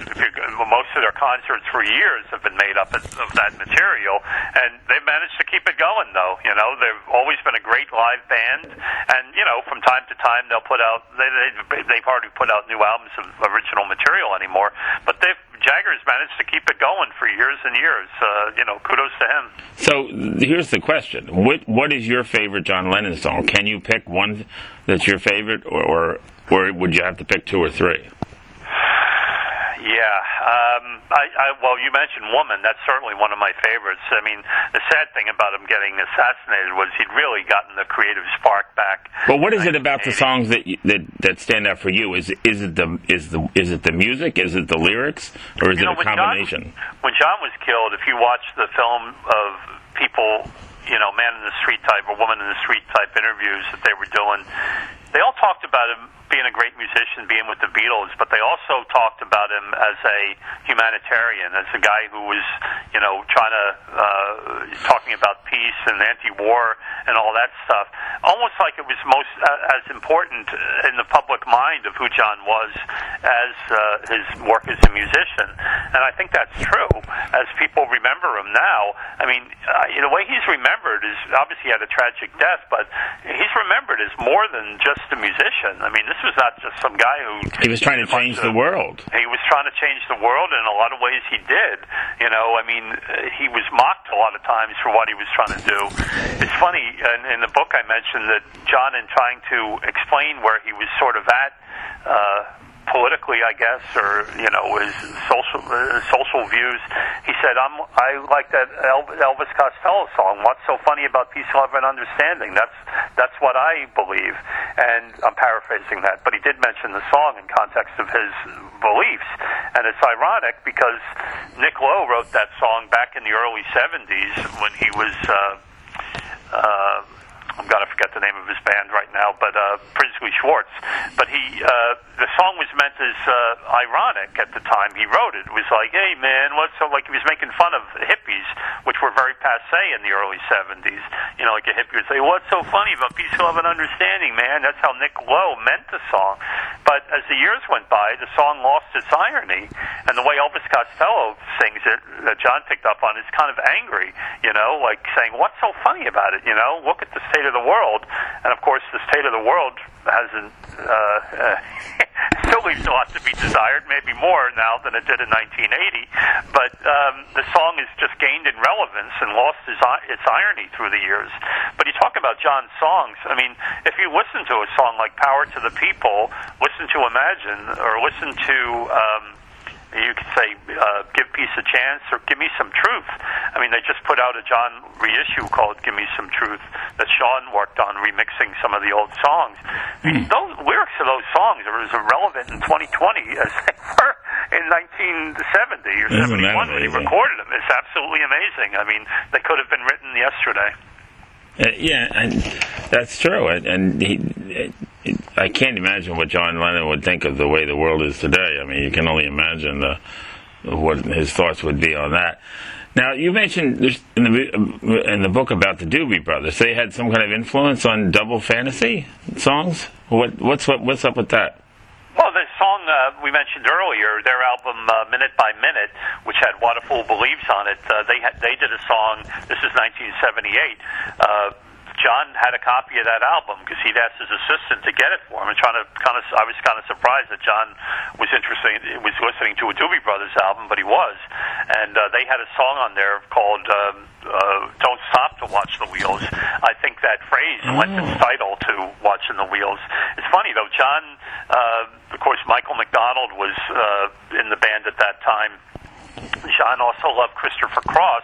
C: most of their concerts for years have been made up of, of that material, and they've managed to keep it going. Though, you know, they've always been a great live band, and you know, from time to time they'll put out they, they they've hardly put out new albums of original material anymore, but they've Jagger's managed to keep it going for years and years. Uh, you know, kudos to him.
B: So here's the question: What what is your favorite John Lennon song? Can you pick one that's your favorite, or or, or would you have to pick two or three?
C: Yeah. Um, I, I, well, you mentioned Woman. That's certainly one of my favorites. I mean, the sad thing about him getting assassinated was he'd really gotten the creative spark back.
B: But what is it about the songs that that that stand out for you? Is is it the is the is it the music? Is it the lyrics? Or is
C: you
B: it
C: know,
B: a combination?
C: John, when John was killed, if you watch the film of people you know, man in the street type or woman in the street type interviews that they were doing, they all talked about him being a great musician, being with the Beatles, but they also talked about him as a humanitarian, as a guy who was, you know, trying to uh, talking about peace and anti-war and all that stuff. Almost like it was most uh, as important in the public mind of who John was as uh, his work as a musician, and I think that's true. As people remember him now, I mean, uh, the way he's remembered is obviously he had a tragic death, but he's remembered as more than just a musician. I mean, this was not just some guy who
B: he was trying to change the world.
C: He was trying to change the world, and in a lot of ways he did. You know, I mean, he was mocked a lot of times for what he was trying to do. It's funny in, in the book I mentioned that John, in trying to explain where he was sort of at. Uh, politically, I guess, or you know, his social uh, social views. He said, "I'm I like that Elvis Costello song. What's so funny about peace, love, and understanding? That's that's what I believe." And I'm paraphrasing that, but he did mention the song in context of his beliefs, and it's ironic because Nick Lowe wrote that song back in the early '70s when he was. Uh, uh, I'm gonna forget the name of his band right now, but uh, Brinsley Schwarz. But he, uh, the song was meant as uh, ironic at the time he wrote it. It was like, hey man, what's so like he was making fun of hippies, which were very passe in the early '70s. You know, like a hippie would say, what's so funny about peace, love, and understanding, man? That's how Nick Lowe meant the song. But as the years went by, the song lost its irony, and the way Elvis Costello sings it, that John picked up on, is kind of angry. You know, like saying, what's so funny about it? You know, look at the state state of the world. And of course, the state of the world hasn't uh, *laughs* uh, still leaves a lot to be desired, maybe more now than it did in 1980. But um, the song has just gained in relevance and lost its, its irony through the years. But you talk about John's songs. I mean, if you listen to a song like "Power to the People," listen to "Imagine," or listen to um, you could say, uh, give peace a chance or give me some truth. I mean, they just put out a John reissue called Give Me Some Truth that Sean worked on remixing some of the old songs. Mm. Those lyrics of those songs are as relevant in 2020 as they *laughs* were in 1970 or
B: Isn't
C: 71 when he recorded them. It's absolutely amazing. I mean, they could have been written yesterday.
B: Uh, yeah, and that's true. And, and he, I can't imagine what John Lennon would think of the way the world is today. I mean, you can only imagine the, what his thoughts would be on that. Now, you mentioned in the in the book about the Doobie Brothers, they had some kind of influence on double fantasy songs. What what's what, what's up with that?
C: Well, the song uh, we mentioned earlier, their album uh, "Minute by Minute," which had "What a Fool Believes" on it, uh, they had, they did a song. This is 1978. Uh, John had a copy of that album because he'd asked his assistant to get it for him. And trying to kind of, I was kind of surprised that John was interested, was listening to a Doobie Brothers album, but he was. And uh, they had a song on there called um, uh, "Don't Stop to Watch the Wheels." I think that phrase oh. lent its title to "Watching the Wheels." It's funny though, John. Uh, of course, Michael McDonald was uh, in the band at that time John also loved Christopher Cross,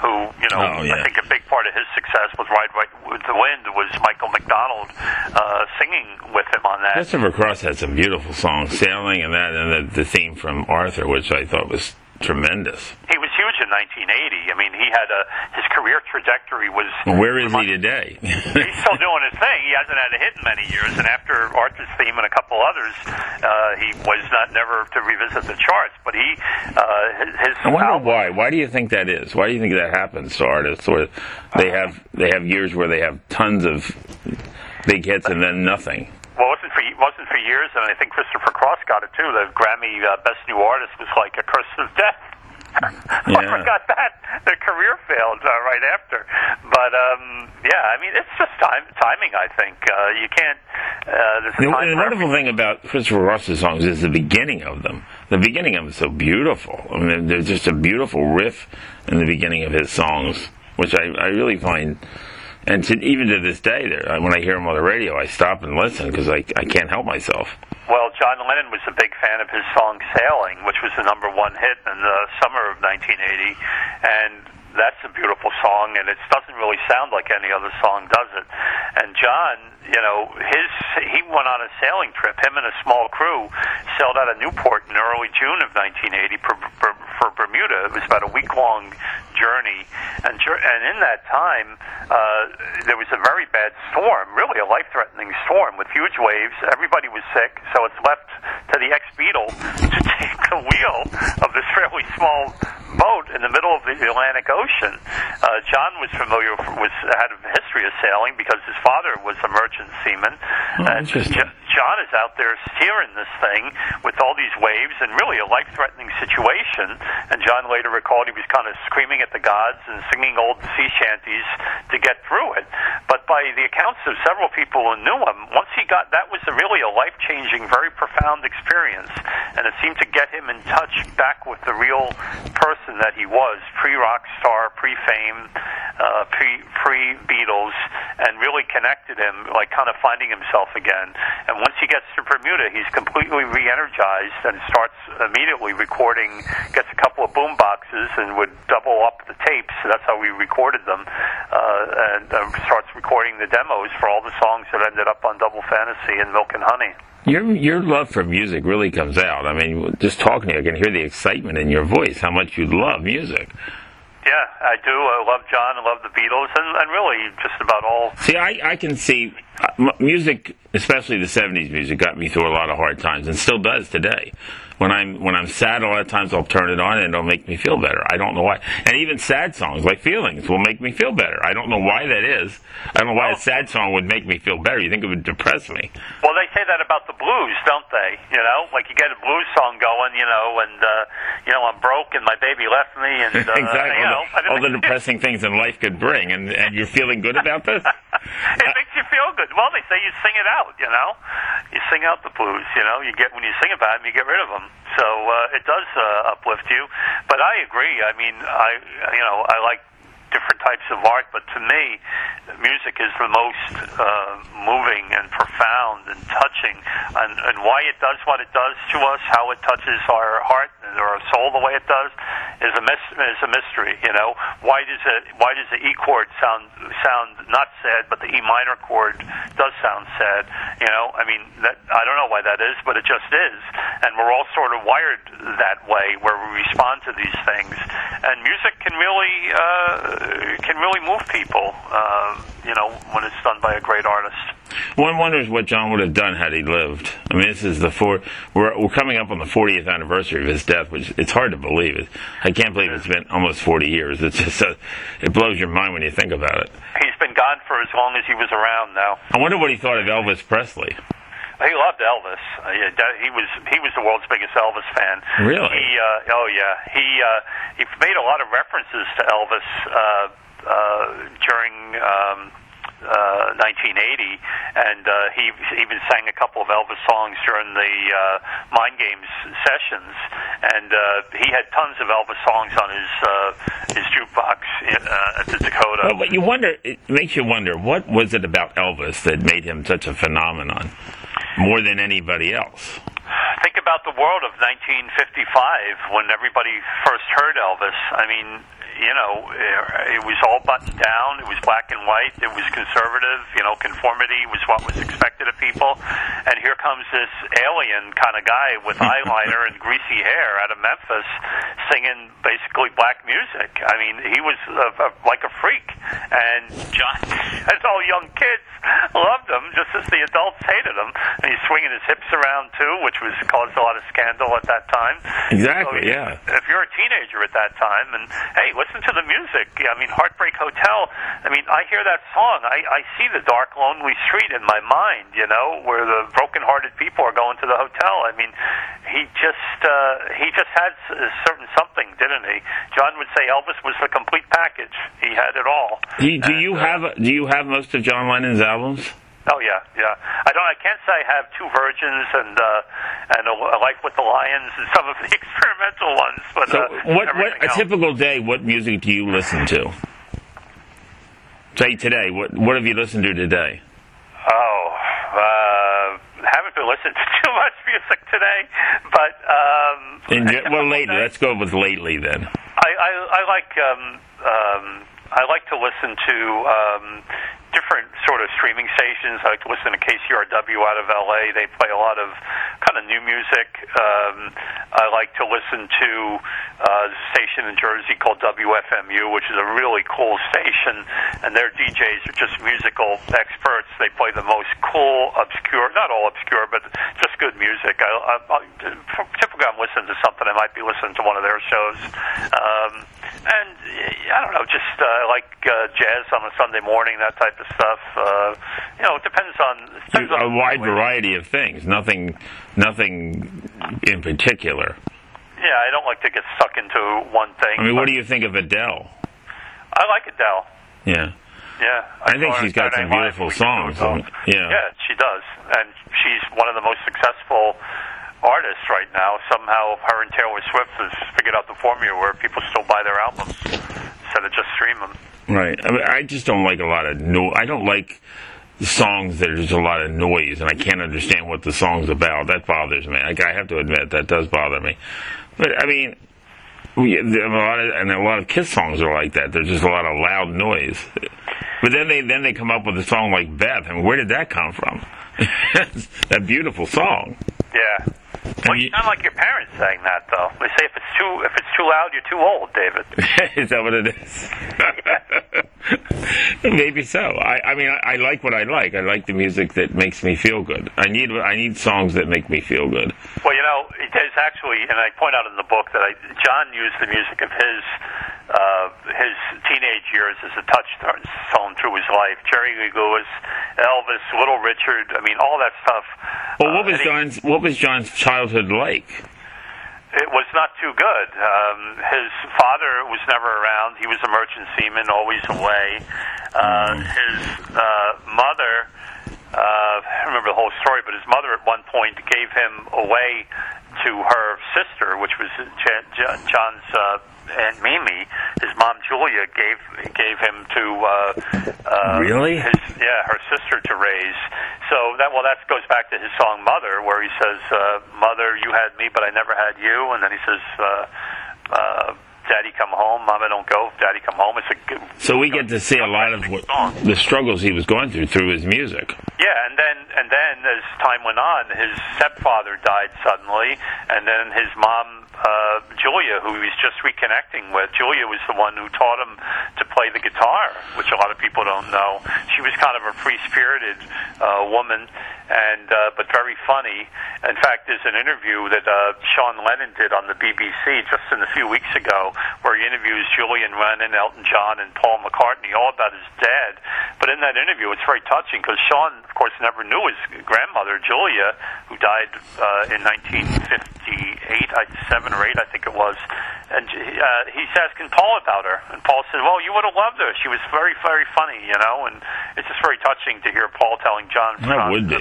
C: who you know
B: oh, yeah.
C: I think a big part of his success with Ride Right with the Wind was Michael McDonald uh, singing with him on that.
B: Christopher Cross had some beautiful songs, "Sailing" and that, and the, the theme from Arthur, which I thought was tremendous.
C: He was huge in 1980. I mean, he had a his career trajectory was.
B: Well, where is he today? *laughs*
C: he's still doing his thing. He hasn't had a hit in many years, and after Arthur's theme and a couple others, uh, he was not never to revisit the charts. But he, uh, his.
B: I wonder
C: album,
B: why. Why do you think that is? Why do you think that happens to artists? Where they have they have years where they have tons of big hits and then nothing.
C: Well, it wasn't for wasn't for years, and I think Christopher Cross got it too. The Grammy uh, Best New Artist was like a curse of death. *laughs* I forgot that. The career failed uh, right after. But um, yeah, I mean, it's just time timing. I think uh, you can't. Uh, there's a
B: The, the wonderful thing about Christopher Cross's songs is the beginning of them. The beginning of them is so beautiful. I mean, there's just a beautiful riff in the beginning of his songs, which I, I really find. And to, even to this day, there, when I hear him on the radio, I stop and listen because I, I can't help myself.
C: Well, John Lennon was a big fan of his song "Sailing," which was the number one hit in the summer of 1980, and that's a beautiful song, and it doesn't really sound like any other song, does it? And John, you know, his he went on a sailing trip. Him and a small crew sailed out of Newport in early June of 1980 for, for, for Bermuda. It was about a week long journey, and and in that time, uh, there was a very bad storm, really a life threatening storm with huge waves. Everybody was sick, so it's left to the ex Beatle to *laughs* take the wheel of this fairly small boat in the middle of the Atlantic Ocean. Uh, John was familiar was had a history of sailing because his father was a merchant seaman,
B: Oh,
C: and
B: interesting.
C: Jo- John is out there steering this thing with all these waves and really a life-threatening situation. And John later recalled he was kind of screaming at the gods and singing old sea shanties to get through it. But by the accounts of several people who knew him, once he got that was a really a life-changing, very profound experience, and it seemed to get him in touch back with the real person that he was, pre-rock star, pre-fame, uh, pre pre Beatles, and really connected him, like kind of finding himself again. And once he gets to Bermuda, he's completely re-energized and starts immediately recording. Gets a couple of boom boxes and would double up the tapes. That's how we recorded them, uh, and uh, starts recording the demos for all the songs that ended up on Double Fantasy and Milk and Honey.
B: Your your love for music really comes out. I mean, just talking to you, I can hear the excitement in your voice. How much you love music.
C: Yeah, I do. I love John. I love the Beatles, and, and really just about all.
B: See, I, I can see uh, music, especially the '70s music, got me through a lot of hard times, and still does today. When I'm when I'm sad, a lot of times I'll turn it on and it'll make me feel better. I don't know why. And even sad songs like "Feelings" will make me feel better. I don't know why that is. I don't know why a sad song would make me feel better. You think it would depress me?
C: Well, they say that about the blues, don't they? You know, like you get a blues song going, you know, and uh, you know I'm broke and my baby left me, and *laughs* uh,
B: exactly.
C: you
B: all,
C: know,
B: the, all the *laughs* depressing things in life could bring, and and you're feeling good about this. *laughs*
C: it makes you feel good. Well, they say you sing it out. You know, you sing out the blues. You know, you get when you sing about them, you get rid of them. So uh, it does uh, uplift you. But I agree. I mean, I you know I like different types of art, but to me, music is the most uh, moving and profound and touching, and, and why it does what it does to us, how it touches our heart and our soul the way it does, is a mis- is a mystery. You know, why does it why does the E chord sound sound not sad, but the E minor chord does sound sad? You know, I mean, that, I don't know why that is, but it just is, and we're all sort of wired that way, where we respond to these things, and music can really uh, can really move people. Uh, you know, when it's done by a great artist.
B: One wonders what John would have done had he lived. I mean, this is the four. We're we're coming up on the 40th anniversary of his death, which it's hard to believe. It. I can't believe it's been almost 40 years. It's just a, it blows your mind when you think about it.
C: He's been gone for as long as he was around now.
B: I wonder what he thought of Elvis Presley.
C: He loved Elvis. Uh, he was he was the world's biggest Elvis fan.
B: Really?
C: He uh, oh yeah. He uh, he made a lot of references to Elvis uh, uh, during. Um, uh, 1980, and uh, he even sang a couple of Elvis songs during the uh, Mind Games sessions, and uh, he had tons of Elvis songs on his uh, his jukebox uh, at the Dakota.
B: Well, but you wonder. It makes you wonder what was it about Elvis that made him such a phenomenon, more than anybody else.
C: think about the world of 1955 when everybody first heard Elvis. I mean, you know, it was all buttoned down. It was black and white. It was conservative. You know, conformity was what was expected of people. And here comes this alien kind of guy with *laughs* eyeliner and greasy hair out of Memphis, singing basically black music. I mean, he was uh, uh, like a freak. And John, *laughs* as all young kids, loved him just as the adults hated him. And he's swinging his hips around too, which was caused a lot of scandal at that time.
B: Exactly,
C: So,
B: yeah.
C: If you're a teenager at that time. And hey, listen to the music. I mean, Heartbreak Hotel. I mean, I hear that song. I, I see the dark, lonely street in my mind. You know, where the broken-hearted people are going to the hotel. I mean, he just uh, he just had a certain something, didn't he? John would say Elvis was the complete package. He had it all.
B: Do, do you
C: uh,
B: have do you have most of John Lennon's albums?
C: Oh yeah, yeah. I don't. I can't say I have two virgins and uh, and a, a life with the lions and some of the *laughs* experimental ones. But
B: So
C: uh,
B: what what a
C: else.
B: typical day? What music do you listen to? Say today. What what have you listened to today?
C: Oh, uh, haven't been listening *laughs* to too much music today, but um,
B: In, well, lately. Let's go with lately then.
C: I, I, I like um, um, I like to listen to um, different sort of streaming stations. I like listen to KCRW out of LA. They play a lot of kind of new music. Um, I like to listen to uh, a station in Jersey called WFMU, which is a really cool station, and their DJs are just musical experts. They play the most cool, obscure, not all obscure, but just good music. I, I, I, typically, I'm listening to something. I might be listening to one of their shows. Um, and I don't know, just uh, like uh, jazz on a Sunday morning, that type of stuff. Uh, you know, it depends on it depends
B: a
C: on
B: wide variety of things. Nothing nothing in particular.
C: Yeah, I don't like to get stuck into one thing.
B: I mean, what do you think of Adele?
C: I like Adele.
B: Yeah.
C: Yeah,
B: I think she's got some beautiful songs.
C: so.
B: Yeah.
C: yeah, she does, and she's one of the most successful artists right now. Somehow, her and Taylor Swift has figured out the formula where people still buy their albums instead of just stream them.
B: Right. I, mean, I just don't like a lot of no. I don't like songs that are just a lot of noise, and I can't understand what the song's about. That bothers me. I have to admit that does bother me. But I mean, we, a lot of and a lot of Kiss songs are like that. There's just a lot of loud noise. But then they then they come up with a song like Beth, and where did that come from? *laughs* that beautiful song.
C: Yeah. Well,
B: you-
C: sound like your parents saying that, though. They say if it's too if it's too loud, you're too old, David. *laughs*
B: is that what it is? *laughs* Maybe so. I, I mean, I, I like what I like. I like the music that makes me feel good. I need I need songs that make me feel good.
C: Well, you know, there's actually, and I point out in the book that I, John used the music of his uh, his teenage years as a touchstone through his life. Jerry Lee Lewis, Elvis, Little Richard. I mean, all that stuff.
B: Well, what
C: Uh,
B: was
C: he-
B: John's what was John's childhood like?
C: It was not too good. Um, his father was never around. He was a merchant seaman, always away. Uh, his uh, mother, uh, I don't remember the whole story, but his mother at one point gave him away to her sister, which was John's uh, Aunt Mimi. His mom Julia gave gave him to uh, uh,
B: Really?
C: his yeah her sister to raise. So that well that goes back to his song Mother, where he says, uh, "Mother, you had me, but I never had you," and then he says. Uh, uh, Daddy come home, Mama don't go. Daddy come home. It's a good.
B: So we get to see a lot of what, the struggles he was going through through his music.
C: Yeah, and then and then as time went on, his stepfather died suddenly, and then his mom uh, Julia, who he was just reconnecting with. Julia was the one who taught him to play the guitar, which a lot of people don't know. She was kind of a free-spirited uh, woman, and uh, but very funny. In fact, there's an interview that uh, Sean Lennon did on the BBC just in a few weeks ago, where he interviews Julian Lennon, Elton John, and Paul McCartney, all about his dad. But in that interview, it's very touching because Sean, of course, never knew his grandmother, Julia, who died uh, in 1958, I, seven or eight, I think it was. And uh, he's asking Paul about her, and Paul said, "Well, you would have loved her. She was very, very funny, you know." And it's just very touching to hear Paul telling John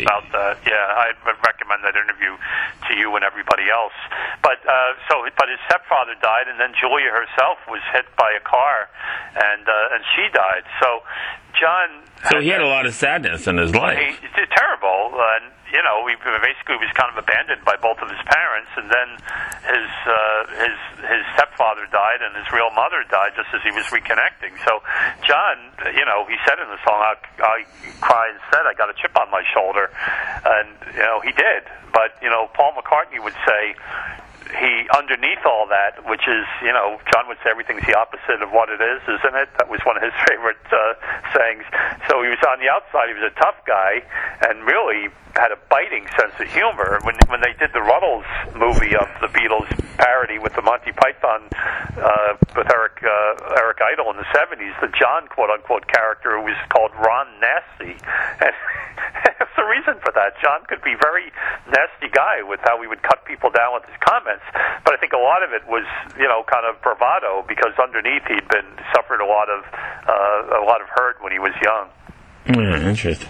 C: about that. Yeah, I'd recommend that interview to you and everybody else. But uh, so, but his stepfather died, and then Julia herself was hit by a car, and uh, and she died. So, John.
B: So he had a lot of sadness in his life.
C: He, it's terrible, and you know, he basically was kind of abandoned by both of his parents, and then his uh, his his stepfather died, and his real mother died just as he was reconnecting. So, John, you know, he said in the song, "I, I cry said I got a chip on my shoulder," and you know, he did. But you know, Paul McCartney would say he underneath all that, which is you know, John would say everything's the opposite of what it is, isn't it? That was one of his *laughs* favorite uh, sayings. So he was on the outside, he was a tough guy, and really had a biting sense of humor. When when they did the Rutles movie of the Beatles parody with the Monty Python uh, with Eric uh, Eric Idle in the '70s. The John quote unquote character was called Ron Nasty, *laughs* and there's a reason for that. John could be very nasty guy with how he would cut people down with his comments, but I think a lot of it was you know kind of bravado because underneath he'd been suffered a lot of uh, a lot of hurt when he was young.
B: Yeah, interesting.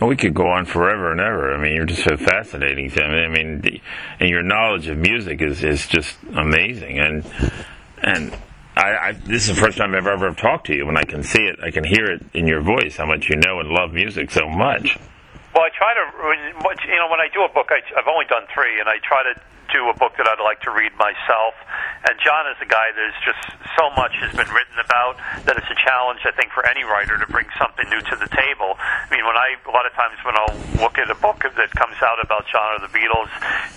B: Well, we could go on forever and ever. I mean, you're just so fascinating to me. I mean, the, and your knowledge of music is, is just amazing. And and I, I, this is the first time I've ever talked to you. When I can see it, I can hear it in your voice how much you know and love music so much.
C: Well, I try to, you know, when I do a book, I, I've only done three, and I try to do a book that I'd like to read myself. And John is a guy there's just so much has been written about that it's a challenge, I think, for any writer to bring something new to the table. I mean, when I a lot of times when I'll look at a book that comes out about John or the Beatles,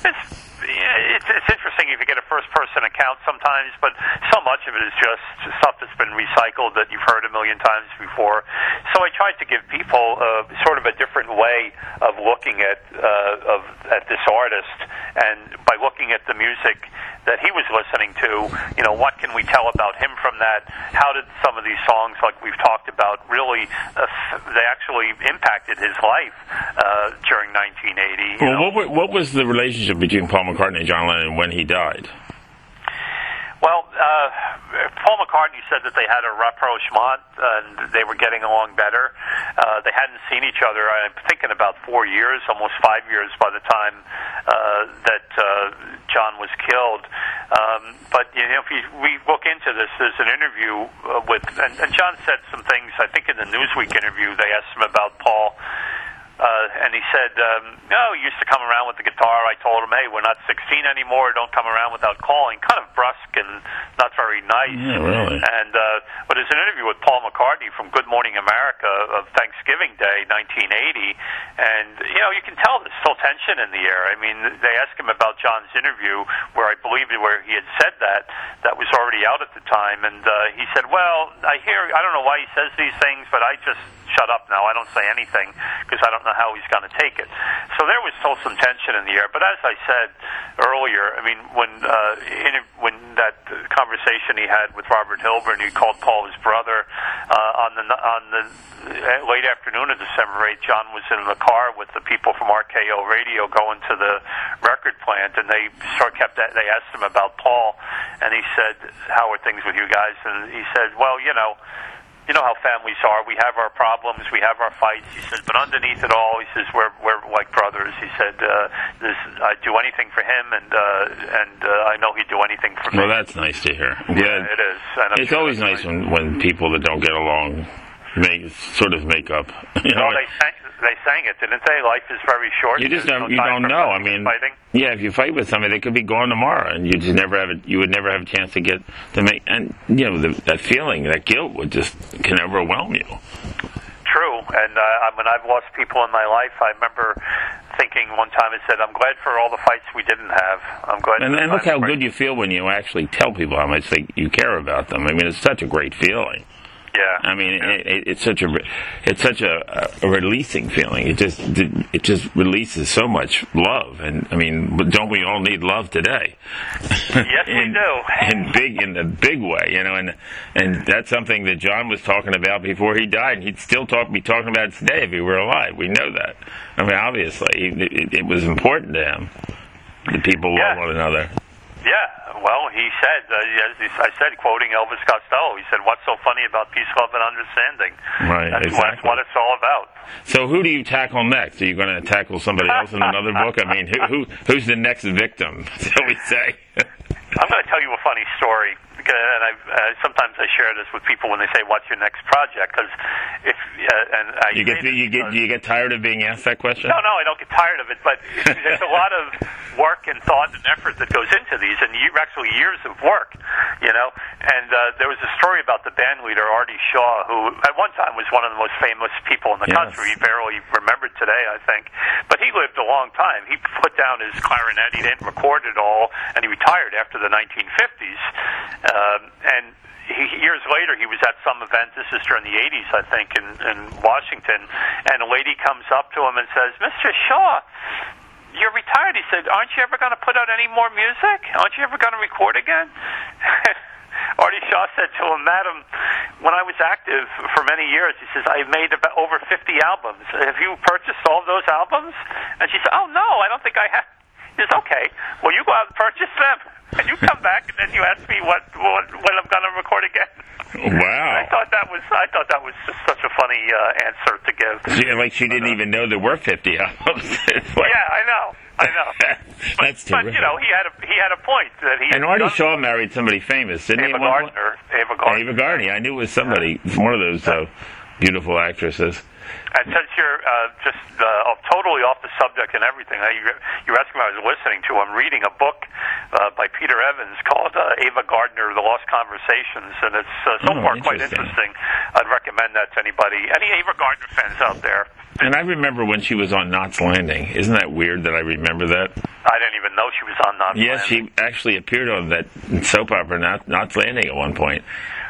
C: it's it's, it's interesting if you get a first person account sometimes, but so much of it is just stuff that's been recycled that you've heard a million times before. So I tried to give people uh, sort of a different way of looking at uh, of at this artist, and by looking at the music that he was listening to, you know, what can we tell about him from that? How did some of these songs, like we've talked about, really uh, they actually impacted his life uh, during 1980?
B: Well, know? what, what was the relationship between Paul McCartney and John Lennon when he died?
C: Well, uh, Paul McCartney said that they had a rapprochement and they were getting along better. Uh, they hadn't seen each other, I'm thinking about four years, almost five years by the time uh, that uh, John was killed. Um, but you know, if you, we look into this, there's an interview uh, with, and, and John said some things. I think in the Newsweek interview, they asked him about Paul uh, and he said, um, "No, he used to come around with the guitar." I told him, "Hey, we're not 16 anymore. Don't come around without calling." Kind of brusque and not very nice.
B: Yeah, really.
C: And uh, but there's an interview with Paul McCartney from Good Morning America of Thanksgiving Day, 1980, and you know you can tell there's still tension in the air. I mean, they asked him about John's interview, where I believe where he had said that that was already out at the time, and uh, he said, "Well, I hear. I don't know why he says these things, but I just." Shut up now. I don't say anything because I don't know how he's going to take it. So there was still some tension in the air. But as I said earlier, I mean, when uh, in, when that conversation he had with Robert Hilburn, he called Paul his brother uh, on the on the late afternoon of December 8th. John was in the car with the people from RKO Radio going to the record plant, and they start kept that, they asked him about Paul, and he said, "How are things with you guys?" And he said, "Well, you know." You know how families are. We have our problems, we have our fights. He says, but underneath it all, he says we're we're like brothers. He said, uh, this, I'd do anything for him, and uh, and uh, I know he'd do anything for
B: me.
C: Well,
B: that's nice to hear.
C: Yeah, it is.
B: it's sure always nice when when people that don't get along make sort of make up. *laughs* You know,
C: they sang, they sang it, didn't they? Life is very short.
B: You just don't. No you don't know. I mean,
C: fighting.
B: yeah, if you fight with somebody, they could be gone tomorrow, and you just never have it. You would never have a chance to get to make. And you know, the, that feeling, that guilt, would just can overwhelm you.
C: True, and uh, I mean, I've lost people in my life. I remember thinking one time, I said, "I'm glad for all the fights we didn't have. I'm glad."
B: And, and look how good you feel when you actually tell people how much they, you care about them. I mean, it's such a great feeling.
C: Yeah.
B: I mean, yeah. It, it's such a it's such a, a, releasing feeling. It just it just releases so much love, and I mean, don't we all need love today?
C: Yes, *laughs*
B: in,
C: we do.
B: in big in the big way, you know, and and that's something that John was talking about before he died, and he'd still talk be talking about it today if he were alive. We know that. I mean, obviously, it, it was important to him that people
C: yeah.
B: love one another.
C: Yeah, well, he said, uh, as I said, quoting Elvis Costello, he said, "What's so funny about peace, love, and understanding?"
B: Right,
C: that's,
B: exactly.
C: That's what it's all about.
B: So, who do you tackle next? Are you going to tackle somebody else in another *laughs* book? I mean, who, who who's the next victim? *laughs* Shall we say?
C: I'm going to tell you a funny story and I uh, sometimes I share this with people when they say, "What's your next project?" Because if uh, and I
B: you get you get you get tired of being asked that question.
C: No, no, I don't get tired of it, but *laughs* there's a lot of work and thought and effort that goes into these, and you actually years of work, you know. And uh, there was a story about the band leader Artie Shaw, who at one time was one of the most famous people in the
B: yes.
C: country. He barely remembered today, I think, but he lived a long time. He put down his clarinet. He didn't record it all, and he retired after the 1950s. Um, and he, years later, he was at some event. This is during the 80s, I think, in, in Washington. And a lady comes up to him and says, Mr. Shaw, you're retired. He said, aren't you ever going to put out any more music? Aren't you ever going to record again? *laughs* Artie Shaw said to him, Madam, when I was active for many years, he says, I made about over 50 albums. Have you purchased all those albums? And she said, Oh, no, I don't think I have. He says, Okay, well, you go out and purchase them. And you come back, and then you ask me what what, when I'm going to record again.
B: Wow.
C: I thought that was I thought that was just such a funny uh, answer to give.
B: She, like she didn't even know there were 50 albums. *laughs* Like-
C: Yeah, I know, I know. *laughs*
B: That's
C: but
B: terrific.
C: you know, he had a he had a point that he.
B: and Artie Shaw married somebody famous, didn't he?
C: Ava
B: point?
C: Gardner. Ava Gardner.
B: Ava Gardner. I knew it was somebody, one of those uh, beautiful actresses.
C: And since you're uh, just uh, totally off the subject and everything, uh, you, you're asking what I was listening to. I'm reading a book uh, by Peter Evans called uh, Ava Gardner: The Lost Conversations, and it's uh, so
B: Oh,
C: far quite
B: interesting.
C: interesting. I'd recommend that to anybody. Any Ava Gardner fans out there?
B: And I remember when she was on Knots Landing. Isn't that weird that I remember that?
C: I didn't even know she was on non
B: Yes, she actually appeared on that soap opera, Knots, Knots Landing, at one point.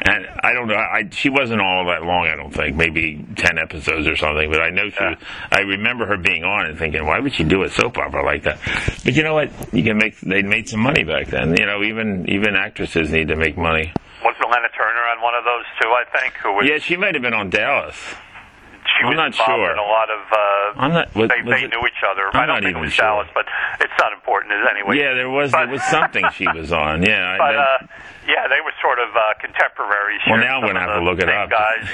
B: And I don't know, I, she wasn't all that long, I don't think, maybe 10 episodes or something, but I know she
C: Yeah.
B: was, I remember her being on and thinking, why would she do a soap opera like that? But you know what? You can make, they made some money back then. You know, even, even actresses need to make money.
C: Was Lana Turner on one of those too? I think. Who was?
B: Yeah, she might have been on Dallas.
C: She
B: I'm
C: was
B: not
C: involved
B: sure.
C: in a lot of. Uh,
B: I'm not, was,
C: they
B: was
C: they
B: it-
C: knew each other.
B: I'm
C: I don't
B: not
C: think it
B: even
C: was
B: sure.
C: Dallas, but it's not important anyway.
B: Yeah, there was,
C: But-
B: there was something she was on. Yeah. I- *laughs* that-
C: uh, yeah, they were sort of uh, contemporaries.
B: Well, now I'm
C: some
B: gonna have to look it up.
C: Guys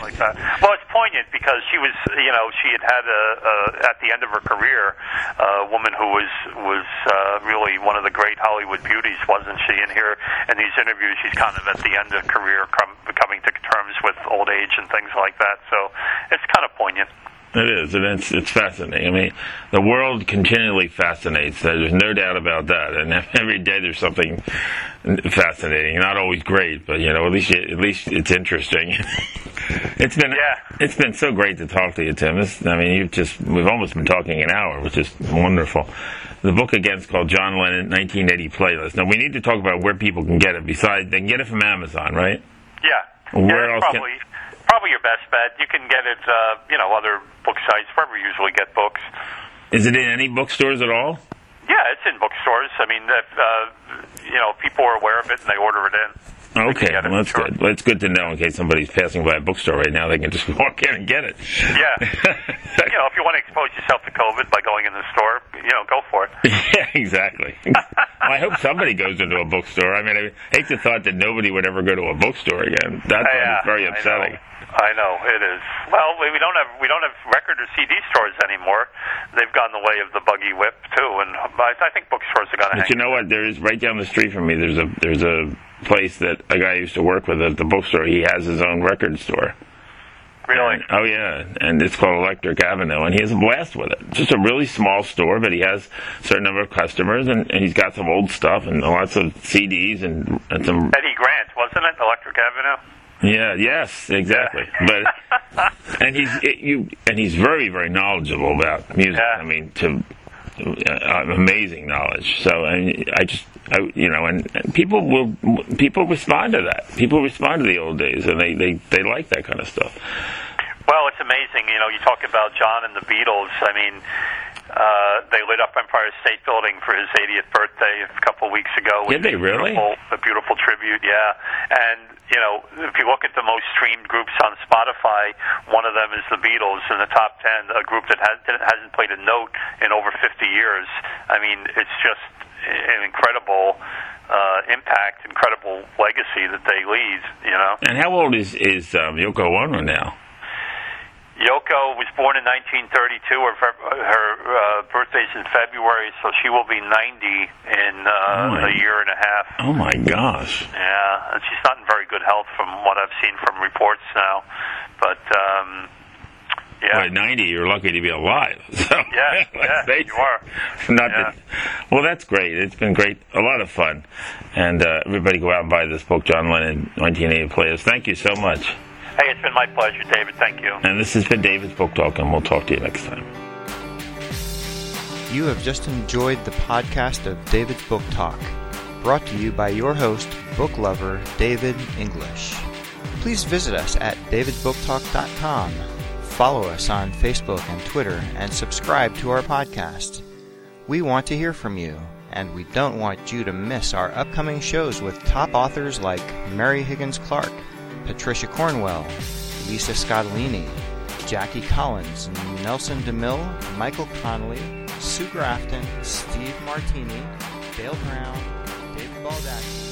C: like that. *laughs* Well, it's poignant because she was, you know, she had had a, a at the end of her career, a woman who was was uh, really one of the great Hollywood beauties, wasn't she? And here in these interviews, she's kind of at the end of career, com- coming to terms with old age and things like that. So it's kind of poignant.
B: It is, and it's it's fascinating. I mean, the world continually fascinates. There's no doubt about that. And *laughs* every day there's something fascinating. Not always great, but you know, at least at least it's interesting. *laughs* it's been
C: Yeah.
B: it's been so great to talk to you, Tim. This, I mean, you've just we've almost been talking an hour, which is wonderful. The book again is called John Lennon 1980 Playlist. Now we need to talk about where people can get it. Besides, they can get it from Amazon, right?
C: Yeah.
B: Where
C: yeah,
B: else
C: that's
B: can-
C: probably your best bet. You can get it, uh, you know, other book sites wherever you usually get books.
B: Is it in any bookstores at all?
C: Yeah, it's in bookstores. I mean, if, uh, you know, people are aware of it and they order it in.
B: Okay, well, that's
C: sure.
B: good. Well, it's good to know in case somebody's passing by a bookstore right now. They can just *laughs* walk in and get it.
C: Yeah. *laughs* you know, if you want to expose yourself to COVID by going in the store, you know, go for it. *laughs*
B: yeah, exactly. well, I hope somebody goes into a bookstore. I mean, I hate the thought that nobody would ever go to a bookstore again. That's
C: yeah,
B: very upsetting.
C: I know it is. Well, we don't have we don't have record or CD stores anymore. They've gone the way of the buggy whip too, and I, I think bookstores are going to
B: But you know what? There is right down the street from me. There's a there's a place that a guy I used to work with at the bookstore. He has his own record store.
C: really.
B: Oh yeah, and it's called Electric Avenue, and he has a blast with it. Just a really small store, but he has a certain number of customers, and, and he's got some old stuff and lots of CDs and, and some.
C: Eddie Grant, wasn't it? Electric Avenue.
B: Yeah, yes, exactly. But *laughs* and he's it, you and he's very very knowledgeable about music.
C: Yeah.
B: I mean, to uh, amazing knowledge. So and I just I, you know, and, and people will people respond to that. People respond to the old days, and they they they like that kind of stuff.
C: Well, it's amazing. You know, you talk about John and the Beatles. I mean, uh, they lit up Empire State Building for his 80th birthday a couple of weeks ago.
B: Did they
C: a
B: really?
C: Beautiful, a beautiful tribute, yeah. And you know, if you look at the most streamed groups on Spotify, one of them is the Beatles in the top 10. A group that has, hasn't played a note in over 50 years. I mean, it's just an incredible uh, impact, incredible legacy that they leave. You know.
B: And how old is is um, Yoko Ono now?
C: Yoko was born in 1932. Her her uh, birthday's in February, so she will be 90 in uh,
B: Oh,
C: a year and a half.
B: Oh my gosh!
C: Yeah, and she's not in very good health from what I've seen from reports now. But um, yeah,
B: By ninety, you're lucky to be alive. *laughs* So,
C: Yeah, yeah, *laughs* you are.
B: Not
C: Yeah.
B: that. Well, that's great. It's been great. A lot of fun. And uh, everybody go out and buy this book, John Lennon, 1980 Players. Thank you so much.
C: Hey, it's been my pleasure, David. Thank you.
B: And this has been David's Book Talk, and we'll talk to you next time.
A: You have just enjoyed the podcast of David's Book Talk, brought to you by your host, book lover David English. Please visit us at davidsbooktalk.com. Follow us on Facebook and Twitter and subscribe to our podcast. We want to hear from you, and we don't want you to miss our upcoming shows with top authors like Mary Higgins Clark, Patricia Cornwell, Lisa Scottoline, Jackie Collins, Nelson DeMille, Michael Connelly, Sue Grafton, Steve Martini, Dale Brown, David Baldacci,